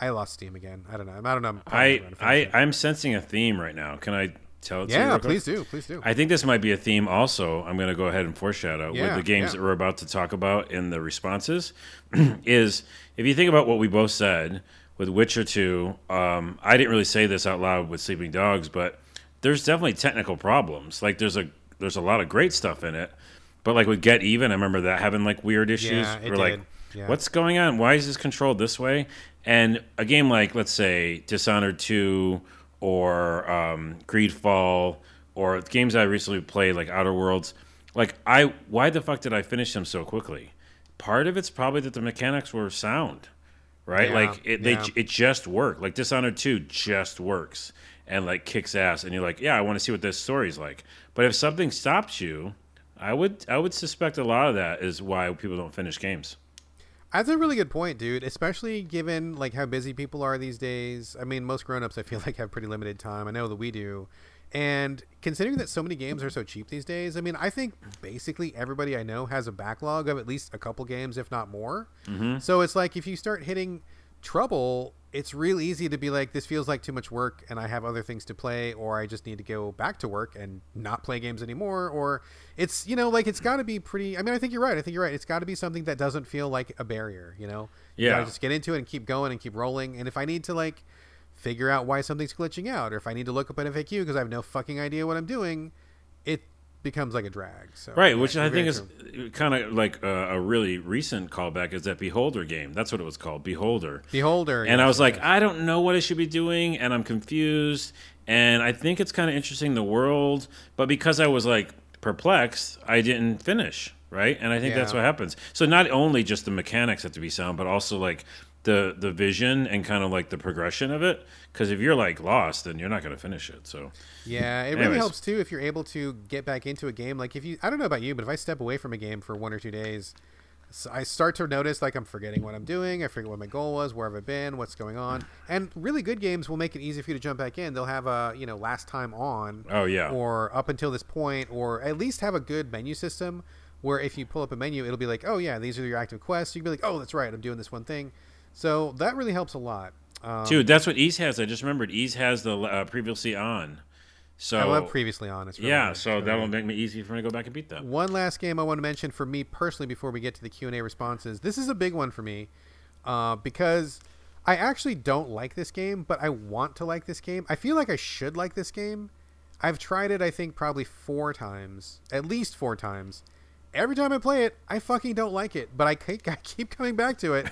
I lost steam again. I don't know. I don't know. I'm I I I'm sensing a theme right now. Can I tell it to you? Yeah, please do. Please do. I think this might be a theme also. I'm going to go ahead and foreshadow Yeah, with the games yeah. that we're about to talk about in the responses. is if you think about what we both said with Witcher 2, um, I didn't really say this out loud with Sleeping Dogs, but there's definitely technical problems. Like there's a there's a lot of great stuff in it, but like with Get Even, I remember that having like weird issues. Yeah, We're like. Yeah. what's going on? Why is this controlled this way? And a game like, let's say, Dishonored 2 or um, Greedfall or games I recently played, like Outer Worlds, like, I why the fuck did I finish them so quickly? Part of it's probably that the mechanics were sound, right? Yeah, like, it, they, yeah. it just worked. Like, Dishonored 2 just works and, like, kicks ass. And you're like, yeah, I want to see what this story's like. But if something stops you, I would I would suspect a lot of that is why people don't finish games. That's a really good point, dude. Especially given like how busy people are these days. I mean, most grown-ups I feel like have pretty limited time. I know that we do. And considering that so many games are so cheap these days, I mean, I think basically everybody I know has a backlog of at least a couple games, if not more. Mm-hmm. So it's like if you start hitting trouble, it's real easy to be like, this feels like too much work and I have other things to play, or I just need to go back to work and not play games anymore. Or it's, you know, like it's got to be pretty. I mean, I think you're right. I think you're right. It's got to be something that doesn't feel like a barrier, you know? Yeah. gotta just get into it and keep going and keep rolling. And if I need to, like, figure out why something's glitching out, or if I need to look up an FAQ because I have no fucking idea what I'm doing, it becomes like a drag. So Right, yeah, which I think is kind of like a, a really recent callback is that Beholder game. That's what it was called, Beholder. Beholder. And I yes, was like, yes. I don't know what I should be doing, and I'm confused. And I think it's kind of interesting the world, but because I was like perplexed, I didn't finish. Right, and I think that's what happens. So not only just the mechanics have to be sound, but also like the the vision and kind of like the progression of it. Because if you're like lost, then you're not going to finish it. So Yeah, it really helps too if you're able to get back into a game. Like if you, I don't know about you, but if I step away from a game for one or two days, i start to notice like I'm forgetting what I'm doing. I forget what my goal was, where have I been, what's going on. And really good games will make it easy for you to jump back in. They'll have a you know last time on, oh yeah, or up until this point, or at least have a good menu system where if you pull up a menu, it'll be like, oh yeah, these are your active quests. You can be like, oh that's right, I'm doing this one thing. So that really helps a lot. Um, Dude, that's what Ys has. I just remembered Ys has the uh, previously on. So I love previously on. It's really yeah, good. so that'll make me easy for me to go back and beat that. One last game I want to mention for me personally before we get to the Q and A responses. This is a big one for me uh, because I actually don't like this game, but I want to like this game. I feel like I should like this game. I've tried it, I think, probably four times, at least four times. Every time I play it, I fucking don't like it, but I keep, I keep coming back to it.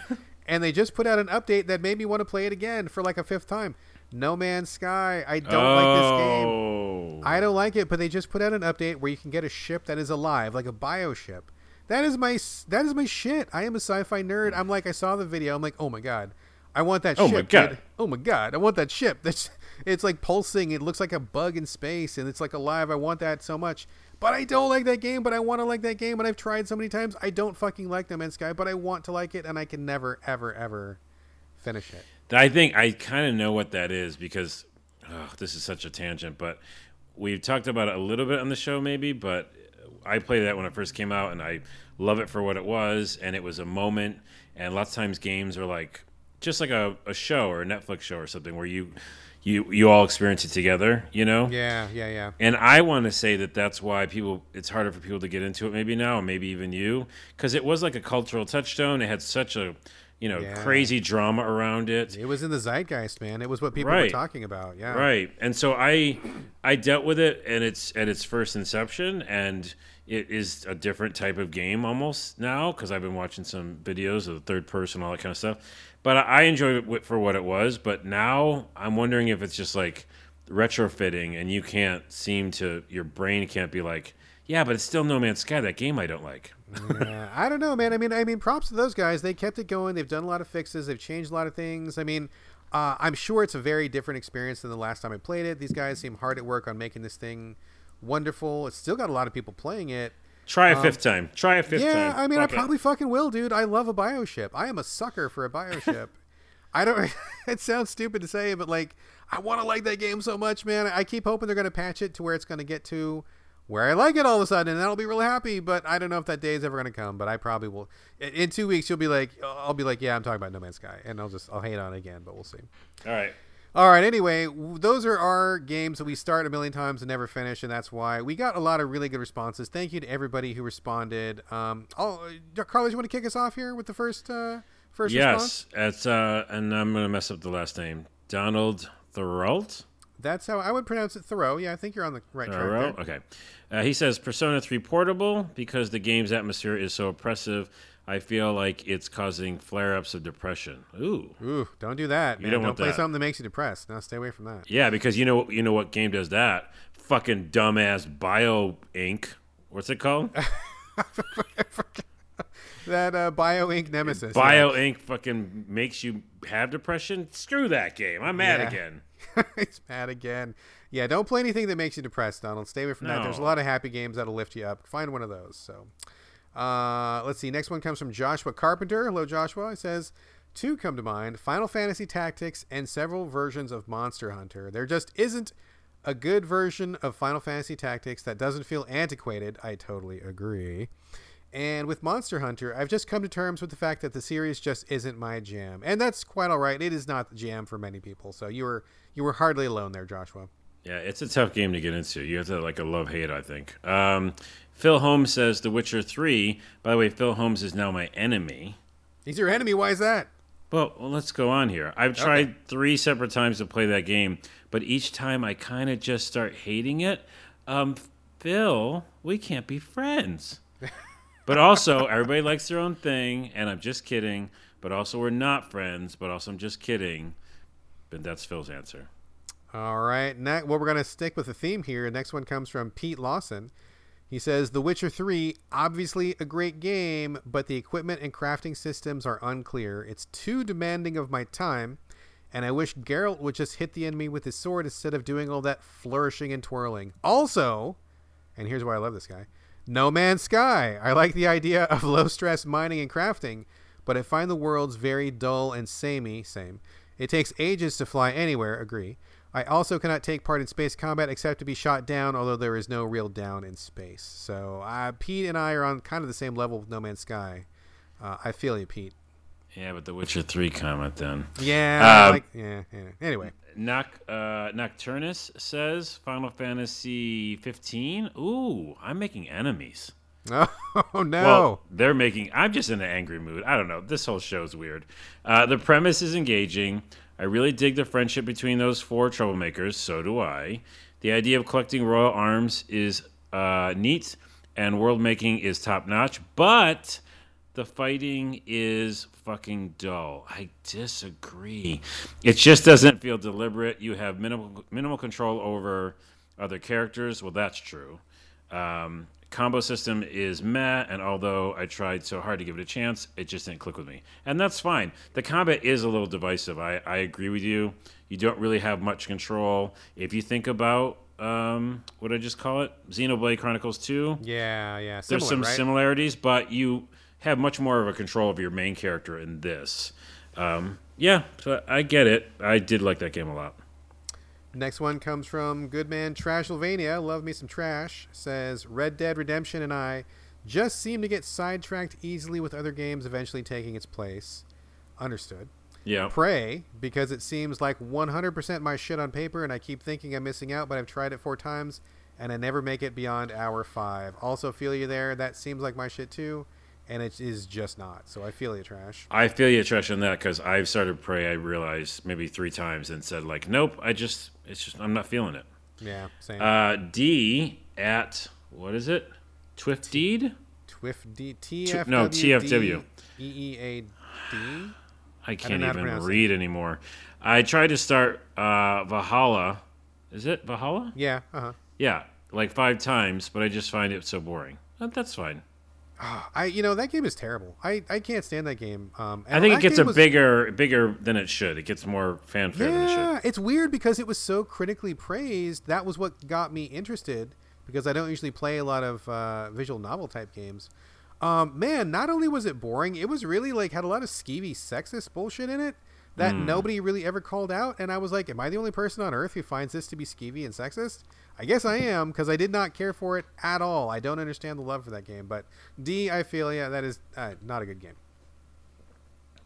And they just put out an update that made me want to play it again for like a fifth time. No Man's Sky. I don't like this game. Oh, I don't like it, but they just put out an update where you can get a ship that is alive, like a bio ship. That is my that is my shit. I am a sci-fi nerd. I'm like I saw the video. I'm like, "Oh my god. I want that oh ship. Oh ship." my God. dude. Oh my god. I want that ship. That's it's like pulsing. It looks like a bug in space and it's like alive. I want that so much. But I don't like that game, but I want to like that game and I've tried so many times. I don't fucking like No Man's Sky, but I want to like it and I can never ever ever finish it. I think I kind of know what that is because oh, this is such a tangent, but we've talked about it a little bit on the show, maybe. But I played that when it first came out, and I love it for what it was, and it was a moment. And lots of times games are like just like a, a show or a Netflix show or something where you you you all experience it together, you know? Yeah, yeah, yeah. And I want to say that that's why people it's harder for people to get into it maybe now, or maybe even you, because it was like a cultural touchstone. It had such a you know Yeah. crazy drama around it. It was in the zeitgeist, man. It was what people were talking about. Yeah. Right. And so I I dealt with it and it's at its first inception and it is a different type of game almost now because I've been watching some videos of the third person all that kind of stuff. But I enjoyed it for what it was, but now I'm wondering if it's just like retrofitting and you can't seem to your brain can't be like, yeah, but it's still No Man's Sky, that game I don't like. Yeah, I don't know, man. I mean, I mean, props to those guys. They kept it going. They've done a lot of fixes. They've changed a lot of things. I mean, uh, I'm sure it's a very different experience than the last time I played it. These guys seem hard at work on making this thing wonderful. It's still got a lot of people playing it. Try a fifth time. Try a fifth Um, yeah, time. I mean, Fuck I it. probably fucking will, dude. I love a bioship. I am a sucker for a bioship. I don't. it sounds stupid to say, but like, I want to like that game so much, man. I keep hoping they're gonna patch it to where it's gonna get to where I like it all of a sudden, and I'll be really happy. But I don't know if that day is ever gonna come. But I probably will. In, in two weeks, you'll be like, I'll be like, yeah, I'm talking about No Man's Sky, and I'll just I'll hate on it again, but we'll see. All right. All right. Anyway, those are our games that we start a million times and never finish, and that's why we got a lot of really good responses. Thank you to everybody who responded. Um, oh, Carlos, you want to kick us off here with the first uh, first response? Yes, it's uh, and I'm gonna mess up the last name. Donald Thoralt. That's how I would pronounce it. Thoreau. Yeah, I think you're on the right track. Thorough? there. Okay. Uh, he says Persona 3 Portable because the game's atmosphere is so oppressive. I feel like it's causing flare ups of depression. Ooh. Ooh, don't do that. Man. don't Don't, play that. something that makes you depressed. No, stay away from that. Yeah, because you know you know what game does that? Fucking dumbass Bio Inc. What's it called? That uh, Bio Inc. Nemesis. Bio Inc. fucking makes you have depression. Screw that game. I'm mad Yeah. again. Yeah. He's mad again. Yeah, don't play anything that makes you depressed, Donald. Stay away from that. There's a lot of happy games that'll lift you up. Find one of those. So, uh, let's see. Next one comes from Joshua Carpenter. Hello, Joshua. He says, Two come to mind Final Fantasy Tactics and several versions of Monster Hunter. There just isn't a good version of Final Fantasy Tactics that doesn't feel antiquated. I totally agree. And with Monster Hunter, I've just come to terms with the fact that the series just isn't my jam, and that's quite all right. It is not the jam for many people, so you were you were hardly alone there, Joshua. Yeah, it's a tough game to get into. You have to like a love hate, I think. Um, Phil Holmes says The Witcher 3. By the way, Phil Holmes is now my enemy. He's your enemy. Why is that? Well, well, let's go on here. I've tried three separate times to play that game, but each time I kind of just start hating it. Um, Phil, we can't be friends. but also, everybody likes their own thing, and I'm just kidding. But also, we're not friends. But also, I'm just kidding. But that's Phil's answer. All right. Next, well, we're gonna stick with the theme here. The Next one comes from Pete Lawson. He says, "The Witcher 3, obviously a great game, but the equipment and crafting systems are unclear. It's too demanding of my time, and I wish Geralt would just hit the enemy with his sword instead of doing all that flourishing and twirling. Also, and here's why I love this guy No Man's Sky. I like the idea of low stress mining and crafting, but I find the worlds very dull and samey. Same. It takes ages to fly anywhere, agree. I also cannot take part in space combat except to be shot down, although there is no real down in space. So uh, Pete and I are on kind of the same level with No Man's Sky. Uh, I feel you, Pete. Yeah, but The Witcher 3 comment then. Yeah, Um, like yeah, yeah. Anyway, Noc, uh, Nocturnus says Final Fantasy 15. Ooh, I'm making enemies. oh no, Well, they're making. I'm just in an angry mood. I don't know. This whole show's weird. Uh, the premise is engaging. I really dig the friendship between those four troublemakers. So do I. The idea of collecting royal arms is uh, neat, and world making is top notch. But the fighting is fucking dull. I disagree. It just doesn't feel deliberate. You have minimal minimal control over other characters. Well, that's true. Um, combo system is meh, and although I tried so hard to give it a chance, it just didn't click with me. And that's fine. The combat is a little divisive. I, I agree with you. You don't really have much control. If you think about, um, what did I just call it? Xenoblade Chronicles 2, yeah, yeah. there's some right? similarities, but you have much more of a control of your main character in this. Um, yeah, so I get it. I did like that game a lot. Next one comes from Goodman Trashylvania. Love me some trash. Says Red Dead Redemption and I just seem to get sidetracked easily with other games eventually taking its place. Understood. Yeah. Prey, because it seems like 100% my shit on paper and I keep thinking I'm missing out, but I've tried it four times and I never make it beyond hour five. Also, feel you there. That seems like my shit too, and it is just not. So I feel you, trash. I feel you, Trash, on that because I've started Prey. I realized maybe three times and said like, nope. I just, it's just, I'm not feeling it. Yeah, same. Uh, D at what is it? Twifdeed? Twiff D T F no, TFW. E E A D. I can't to even read anymore. I tried to start uh, Valhalla. Is it Valhalla? Yeah. Uh huh. Yeah, like five times, but I just find it so boring. That's fine. I you know that game is terrible. I, I can't stand that game. Um, I think it gets a was- bigger, bigger than it should. It gets more fanfare than it should. It's weird because it was so critically praised. That was what got me interested because I don't usually play a lot of uh, visual novel type games. Um, man, not only was it boring, it was really like had a lot of skeevy sexist bullshit in it that Hmm. nobody really ever called out. And I was like, am I the only person on earth who finds this to be skeevy and sexist? I guess I am because I did not care for it at all. I don't understand the love for that game. But D, I feel yeah, that is uh, not a good game.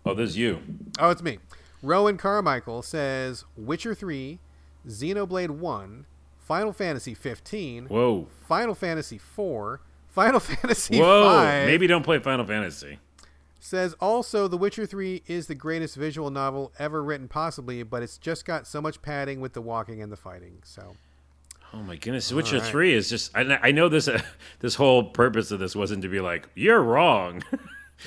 Oh, this is you. Oh, it's me. Rowan Carmichael says Witcher 3, Xenoblade 1, Final Fantasy 15, Whoa, Final Fantasy 4, Final Fantasy whoa. 5. Maybe don't play Final Fantasy. Says also The Witcher 3 is the greatest visual novel ever written possibly, but it's just got so much padding with the walking and the fighting. So, Oh my goodness, Witcher right. Three is just. I, I know this. Uh, this whole purpose of this wasn't to be like you're wrong.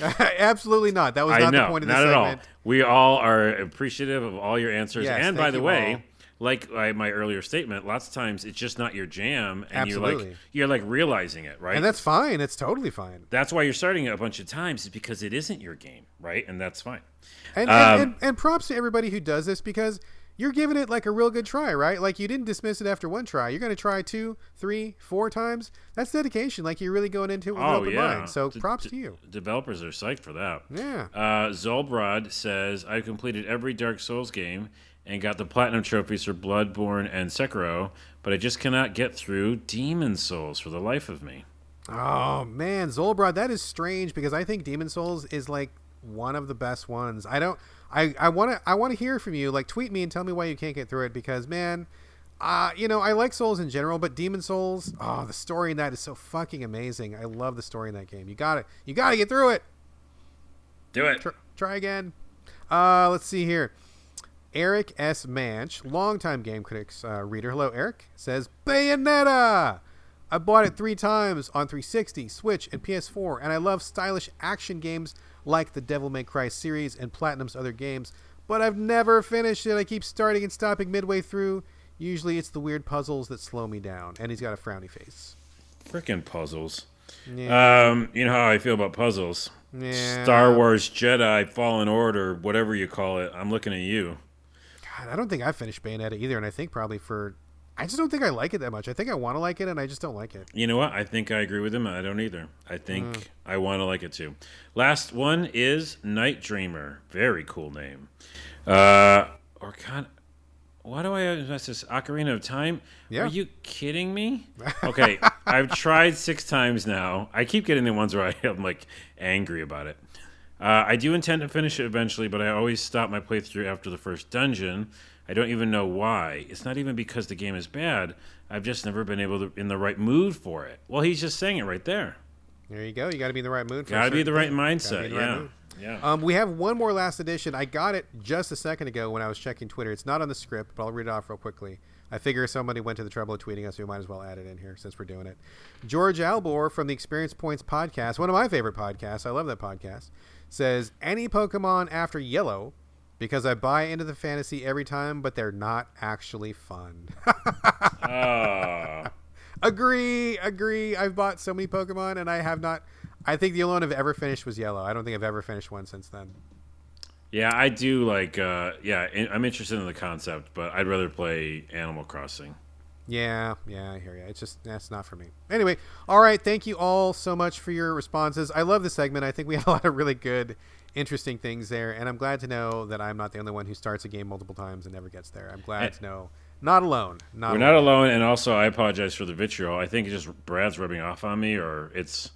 absolutely not. That was I not know, the point of the not at all. We all are appreciative of all your answers. Yes, and by the way, all. like my earlier statement, lots of times it's just not your jam, and you're like you're like realizing it, right? And that's fine. It's totally fine. that's why you're starting it a bunch of times is because it isn't your game, right? And that's fine. And, Um, and, and, and props to everybody who does this because you're giving it like a real good try, right? Like you didn't dismiss it after one try. You're going to try two, three, four times. That's dedication. Like you're really going into it with an Oh open yeah. mind. So D- props d- to you. Developers are psyched for that. Yeah. Uh, Zolbrod says I've completed every Dark Souls game and got the platinum trophies for Bloodborne and Sekiro, but I just cannot get through Demon's Souls for the life of me. Oh man, Zolbrod, that is strange because I think Demon's Souls is like one of the best ones. I don't. I I want to I want to hear from you. Like tweet me and tell me why you can't get through it because man. Uh, you know, I like Souls in general, but Demon's Souls, oh, the story in that is so fucking amazing. I love the story in that game. You got it. You got to get through it. Do it. Try, try again. Uh, let's see here. Eric S. Manch, longtime Game Critics uh, reader. Hello, Eric. Says Bayonetta. I bought it three times on 360, Switch, and PS4, and I love stylish action games like the Devil May Cry series and Platinum's other games. But I've never finished it. I keep starting and stopping midway through. Usually, it's the weird puzzles that slow me down. And he's got a frowny face. Freaking puzzles. Yeah. Um, you know how I feel about puzzles. Yeah. Star Wars Jedi Fallen Order, whatever you call it. I'm looking at you. God, I don't think I finished Bayonetta either, and I think probably for, I just don't think I like it that much. I think I want to like it, and I just don't like it. You know what? I think I agree with him. I don't either. I think Mm. I want to like it too. Last one is Night Dreamer. Very cool name. Uh, or kind why do I have this Ocarina of Time? Yeah. Are you kidding me? Okay, I've tried six times now. I keep getting the ones where I am like angry about it. Uh, I do intend to finish it eventually, but I always stop my playthrough after the first dungeon. I don't even know why. It's not even because the game is bad. I've just never been able to in the right mood for it. Well, he's just saying it right there. There you go. You got to be in the right mood. For a Gotta be the right. Mindset. yeah. Yeah. Um, we have one more last edition. I got it just a second ago when I was checking Twitter. It's not on the script, but I'll read it off real quickly. I figure somebody went to the trouble of tweeting us, so we might as well add it in here since we're doing it. George Albor from the Experience Points podcast, one of my favorite podcasts, I love that podcast, says any Pokemon after Yellow because I buy into the fantasy every time, but they're not actually fun. Ah. agree, agree. I've bought so many Pokemon and I have not. I think the only one I've ever finished was Yellow. I don't think I've ever finished one since then. yeah, I do like. Uh, yeah, I'm interested in the concept, but I'd rather play Animal Crossing. Yeah, yeah, I hear you. It's just that's not for me. Anyway, all right. Thank you all so much for your responses. I love the segment. I think we had a lot of really good, interesting things there, and I'm glad to know that I'm not the only one who starts a game multiple times and never gets there. I'm glad And- to know not alone. Not We're alone. not alone, and also I apologize for the vitriol. I think it's just Brad's rubbing off on me, or it's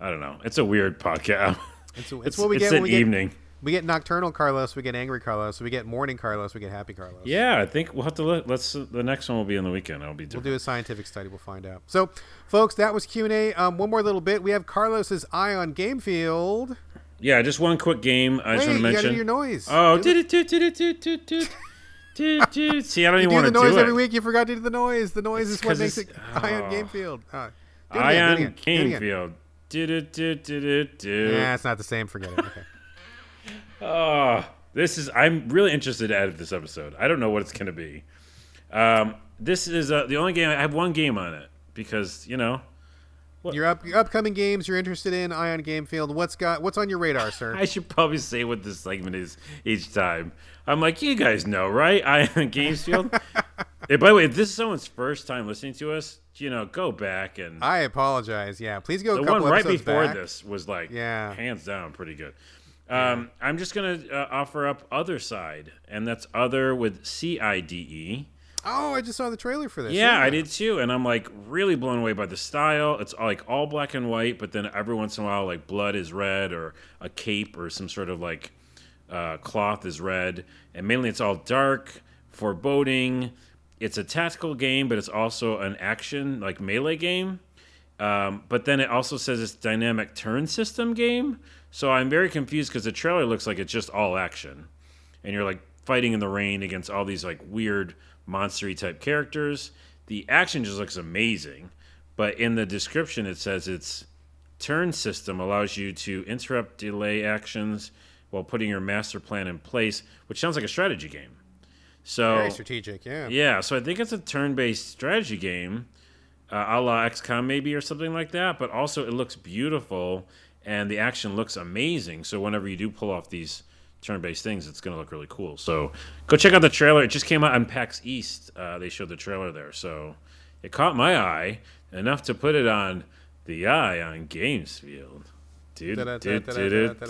I don't know. It's a weird podcast. It's, it's, It's, what we it's get an when we get, evening. we get nocturnal Carlos, we get angry Carlos, we get morning Carlos, we get happy Carlos. Yeah, I think we'll have to let, let's. The next one will be on the weekend. I'll be We'll do a scientific study. We'll find out. So, folks, that was Q and A. Um, one more little bit. We have Carlos's eye on game field. Yeah, just one quick game. I just Wait, want you to gotta mention. do your noise. Oh, Do the- did it? Did it? Did it? Did it? Did it? Did it? See, I don't you even do want the to noise do every it. week. You forgot to do the noise. The noise is what 'cause makes it it's- eye on oh. game field. Uh, do it again, do it Ion again, do it game again. field. Did did it? Did. Yeah, it's not the same. Forget it. Okay. Oh, this is. I'm really interested to edit this episode. I don't know what it's going to be. Um, this is uh, the only game. I have one game on it because you know your, up, your upcoming games you're interested in, Ion on game field. What's got what's on your radar, sir? I should probably say what this segment is each time. I'm like, you guys know, right? Ion am Games Field. Hey, by the way, if this is someone's first time listening to us, you know, go back and I apologize. Yeah, please go. the a couple one right before back. this was like, Yeah. hands down, pretty good. Um, I'm just gonna uh, offer up Othercide, and that's other with C I D E. Oh, I just saw the trailer for this. Yeah, I did too, and I'm like really blown away by the style. It's like all black and white, but then every once in a while, like blood is red, or a cape, or some sort of like uh, cloth is red, and mainly it's all dark, foreboding. It's a tactical game, but it's also an action like melee game. Um, but then it also says it's dynamic turn system game. So I'm very confused because the trailer looks like it's just all action, and you're like fighting in the rain against all these like weird monstery type characters. The action just looks amazing, but in the description it says it's turn system allows you to interrupt delay actions while putting your master plan in place, which sounds like a strategy game. So Very strategic. Yeah. yeah, so I think it's a turn-based strategy game, uh, a la XCOM maybe or something like that. But also, it looks beautiful and the action looks amazing. So whenever you do pull off these turn-based things, it's going to look really cool. So go check out the trailer. It just came out on PAX East. Uh, they showed the trailer there, so it caught my eye enough to put it on the eye on Gamesfield. Dude, dude, dude.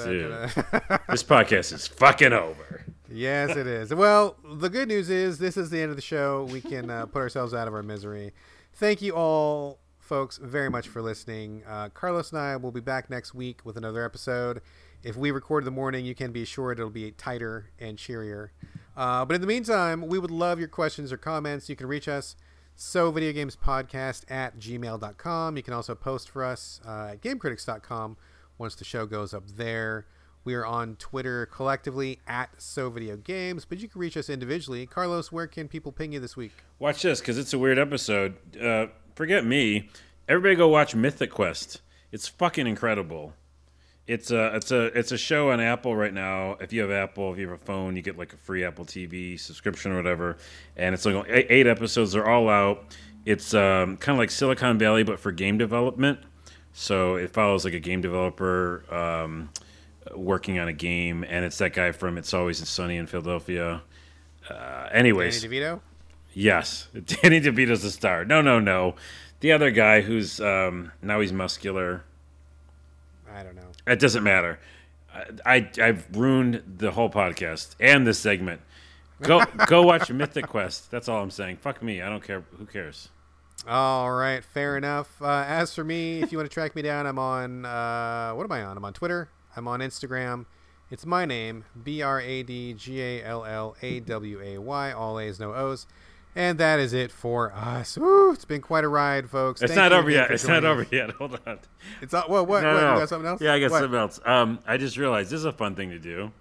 This podcast is fucking over. Yes, it is. Well, the good news is this is the end of the show. We can uh, put ourselves out of our misery. Thank you all, folks, very much for listening. Uh, Carlos and I will be back next week with another episode. If we record in the morning, you can be assured it'll be tighter and cheerier. Uh, but in the meantime, we would love your questions or comments. You can reach us so videogamespodcast at gmail.com. You can also post for us uh, at gamecritics.com once the show goes up there. We are on Twitter collectively at So Video but you can reach us individually. Carlos, where can people ping you this week? Watch this because it's a weird episode. Uh, forget me. Everybody go watch Mythic Quest. It's fucking incredible. It's a it's a it's a show on Apple right now. If you have Apple, if you have a phone, you get like a free Apple TV subscription or whatever. And it's like eight, episodes. They're all out. It's um, kind of like Silicon Valley, but for game development. So it follows like a game developer um, working on a game, and it's that guy from It's Always Sunny in Philadelphia. Uh, Danny anyways, DeVito? Yes, Danny DeVito's the star. No, no, no. The other guy who's um, now he's muscular. I don't know. It doesn't matter. I, I I've ruined the whole podcast and this segment. Go go watch Mythic Quest. That's all I'm saying. Fuck me. I don't care. Who cares? All right, fair enough. Uh, as for me, if you want to track me down, I'm on. Uh, what am I on? I'm on Twitter. I'm on Instagram. It's my name, B R A D G A L L A W A Y. All A's, no O's. And that is it for us. Woo, it's been quite a ride, folks. It's Thank not over yet. It's not joining over us. yet. Hold on. It's not. What? What? No, what? no, You got something else? Yeah, I got What? something else. Um, I just realized this is a fun thing to do.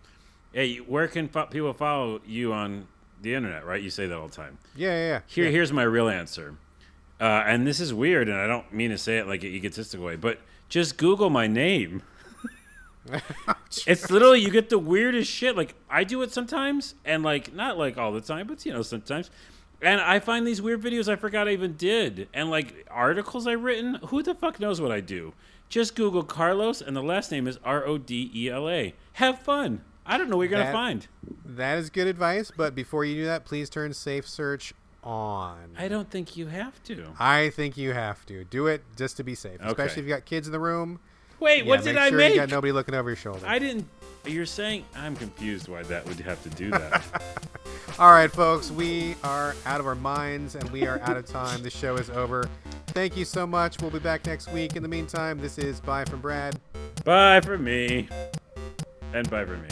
Hey, where can fo- people follow you on the internet? Right? You say that all the time. Yeah, yeah, yeah. Here, here's my real answer. Uh, and this is weird, and I don't mean to say it like an egotistical way, but just Google my name. it's literally you get the weirdest shit. Like I do it sometimes, and like not like all the time, but you know sometimes. And I find these weird videos I forgot I even did, and like articles I've written. Who the fuck knows what I do? Just Google Carlos, and the last name is R O D E L A. Have fun. I don't know what you're gonna find. That is good advice, but before you do that, please turn Safe Search on. I don't think you have to. I think you have to do it just to be safe, especially if you've got kids in the room. Wait, Yeah, what did I sure make? You got nobody looking over your shoulder. I didn't. You're saying I'm confused why that would have to do that. All right, folks, we are out of our minds and we are out of time. The show is over. Thank you so much. We'll be back next week. In the meantime, this is Bye from Brad. Bye from me. And bye from me.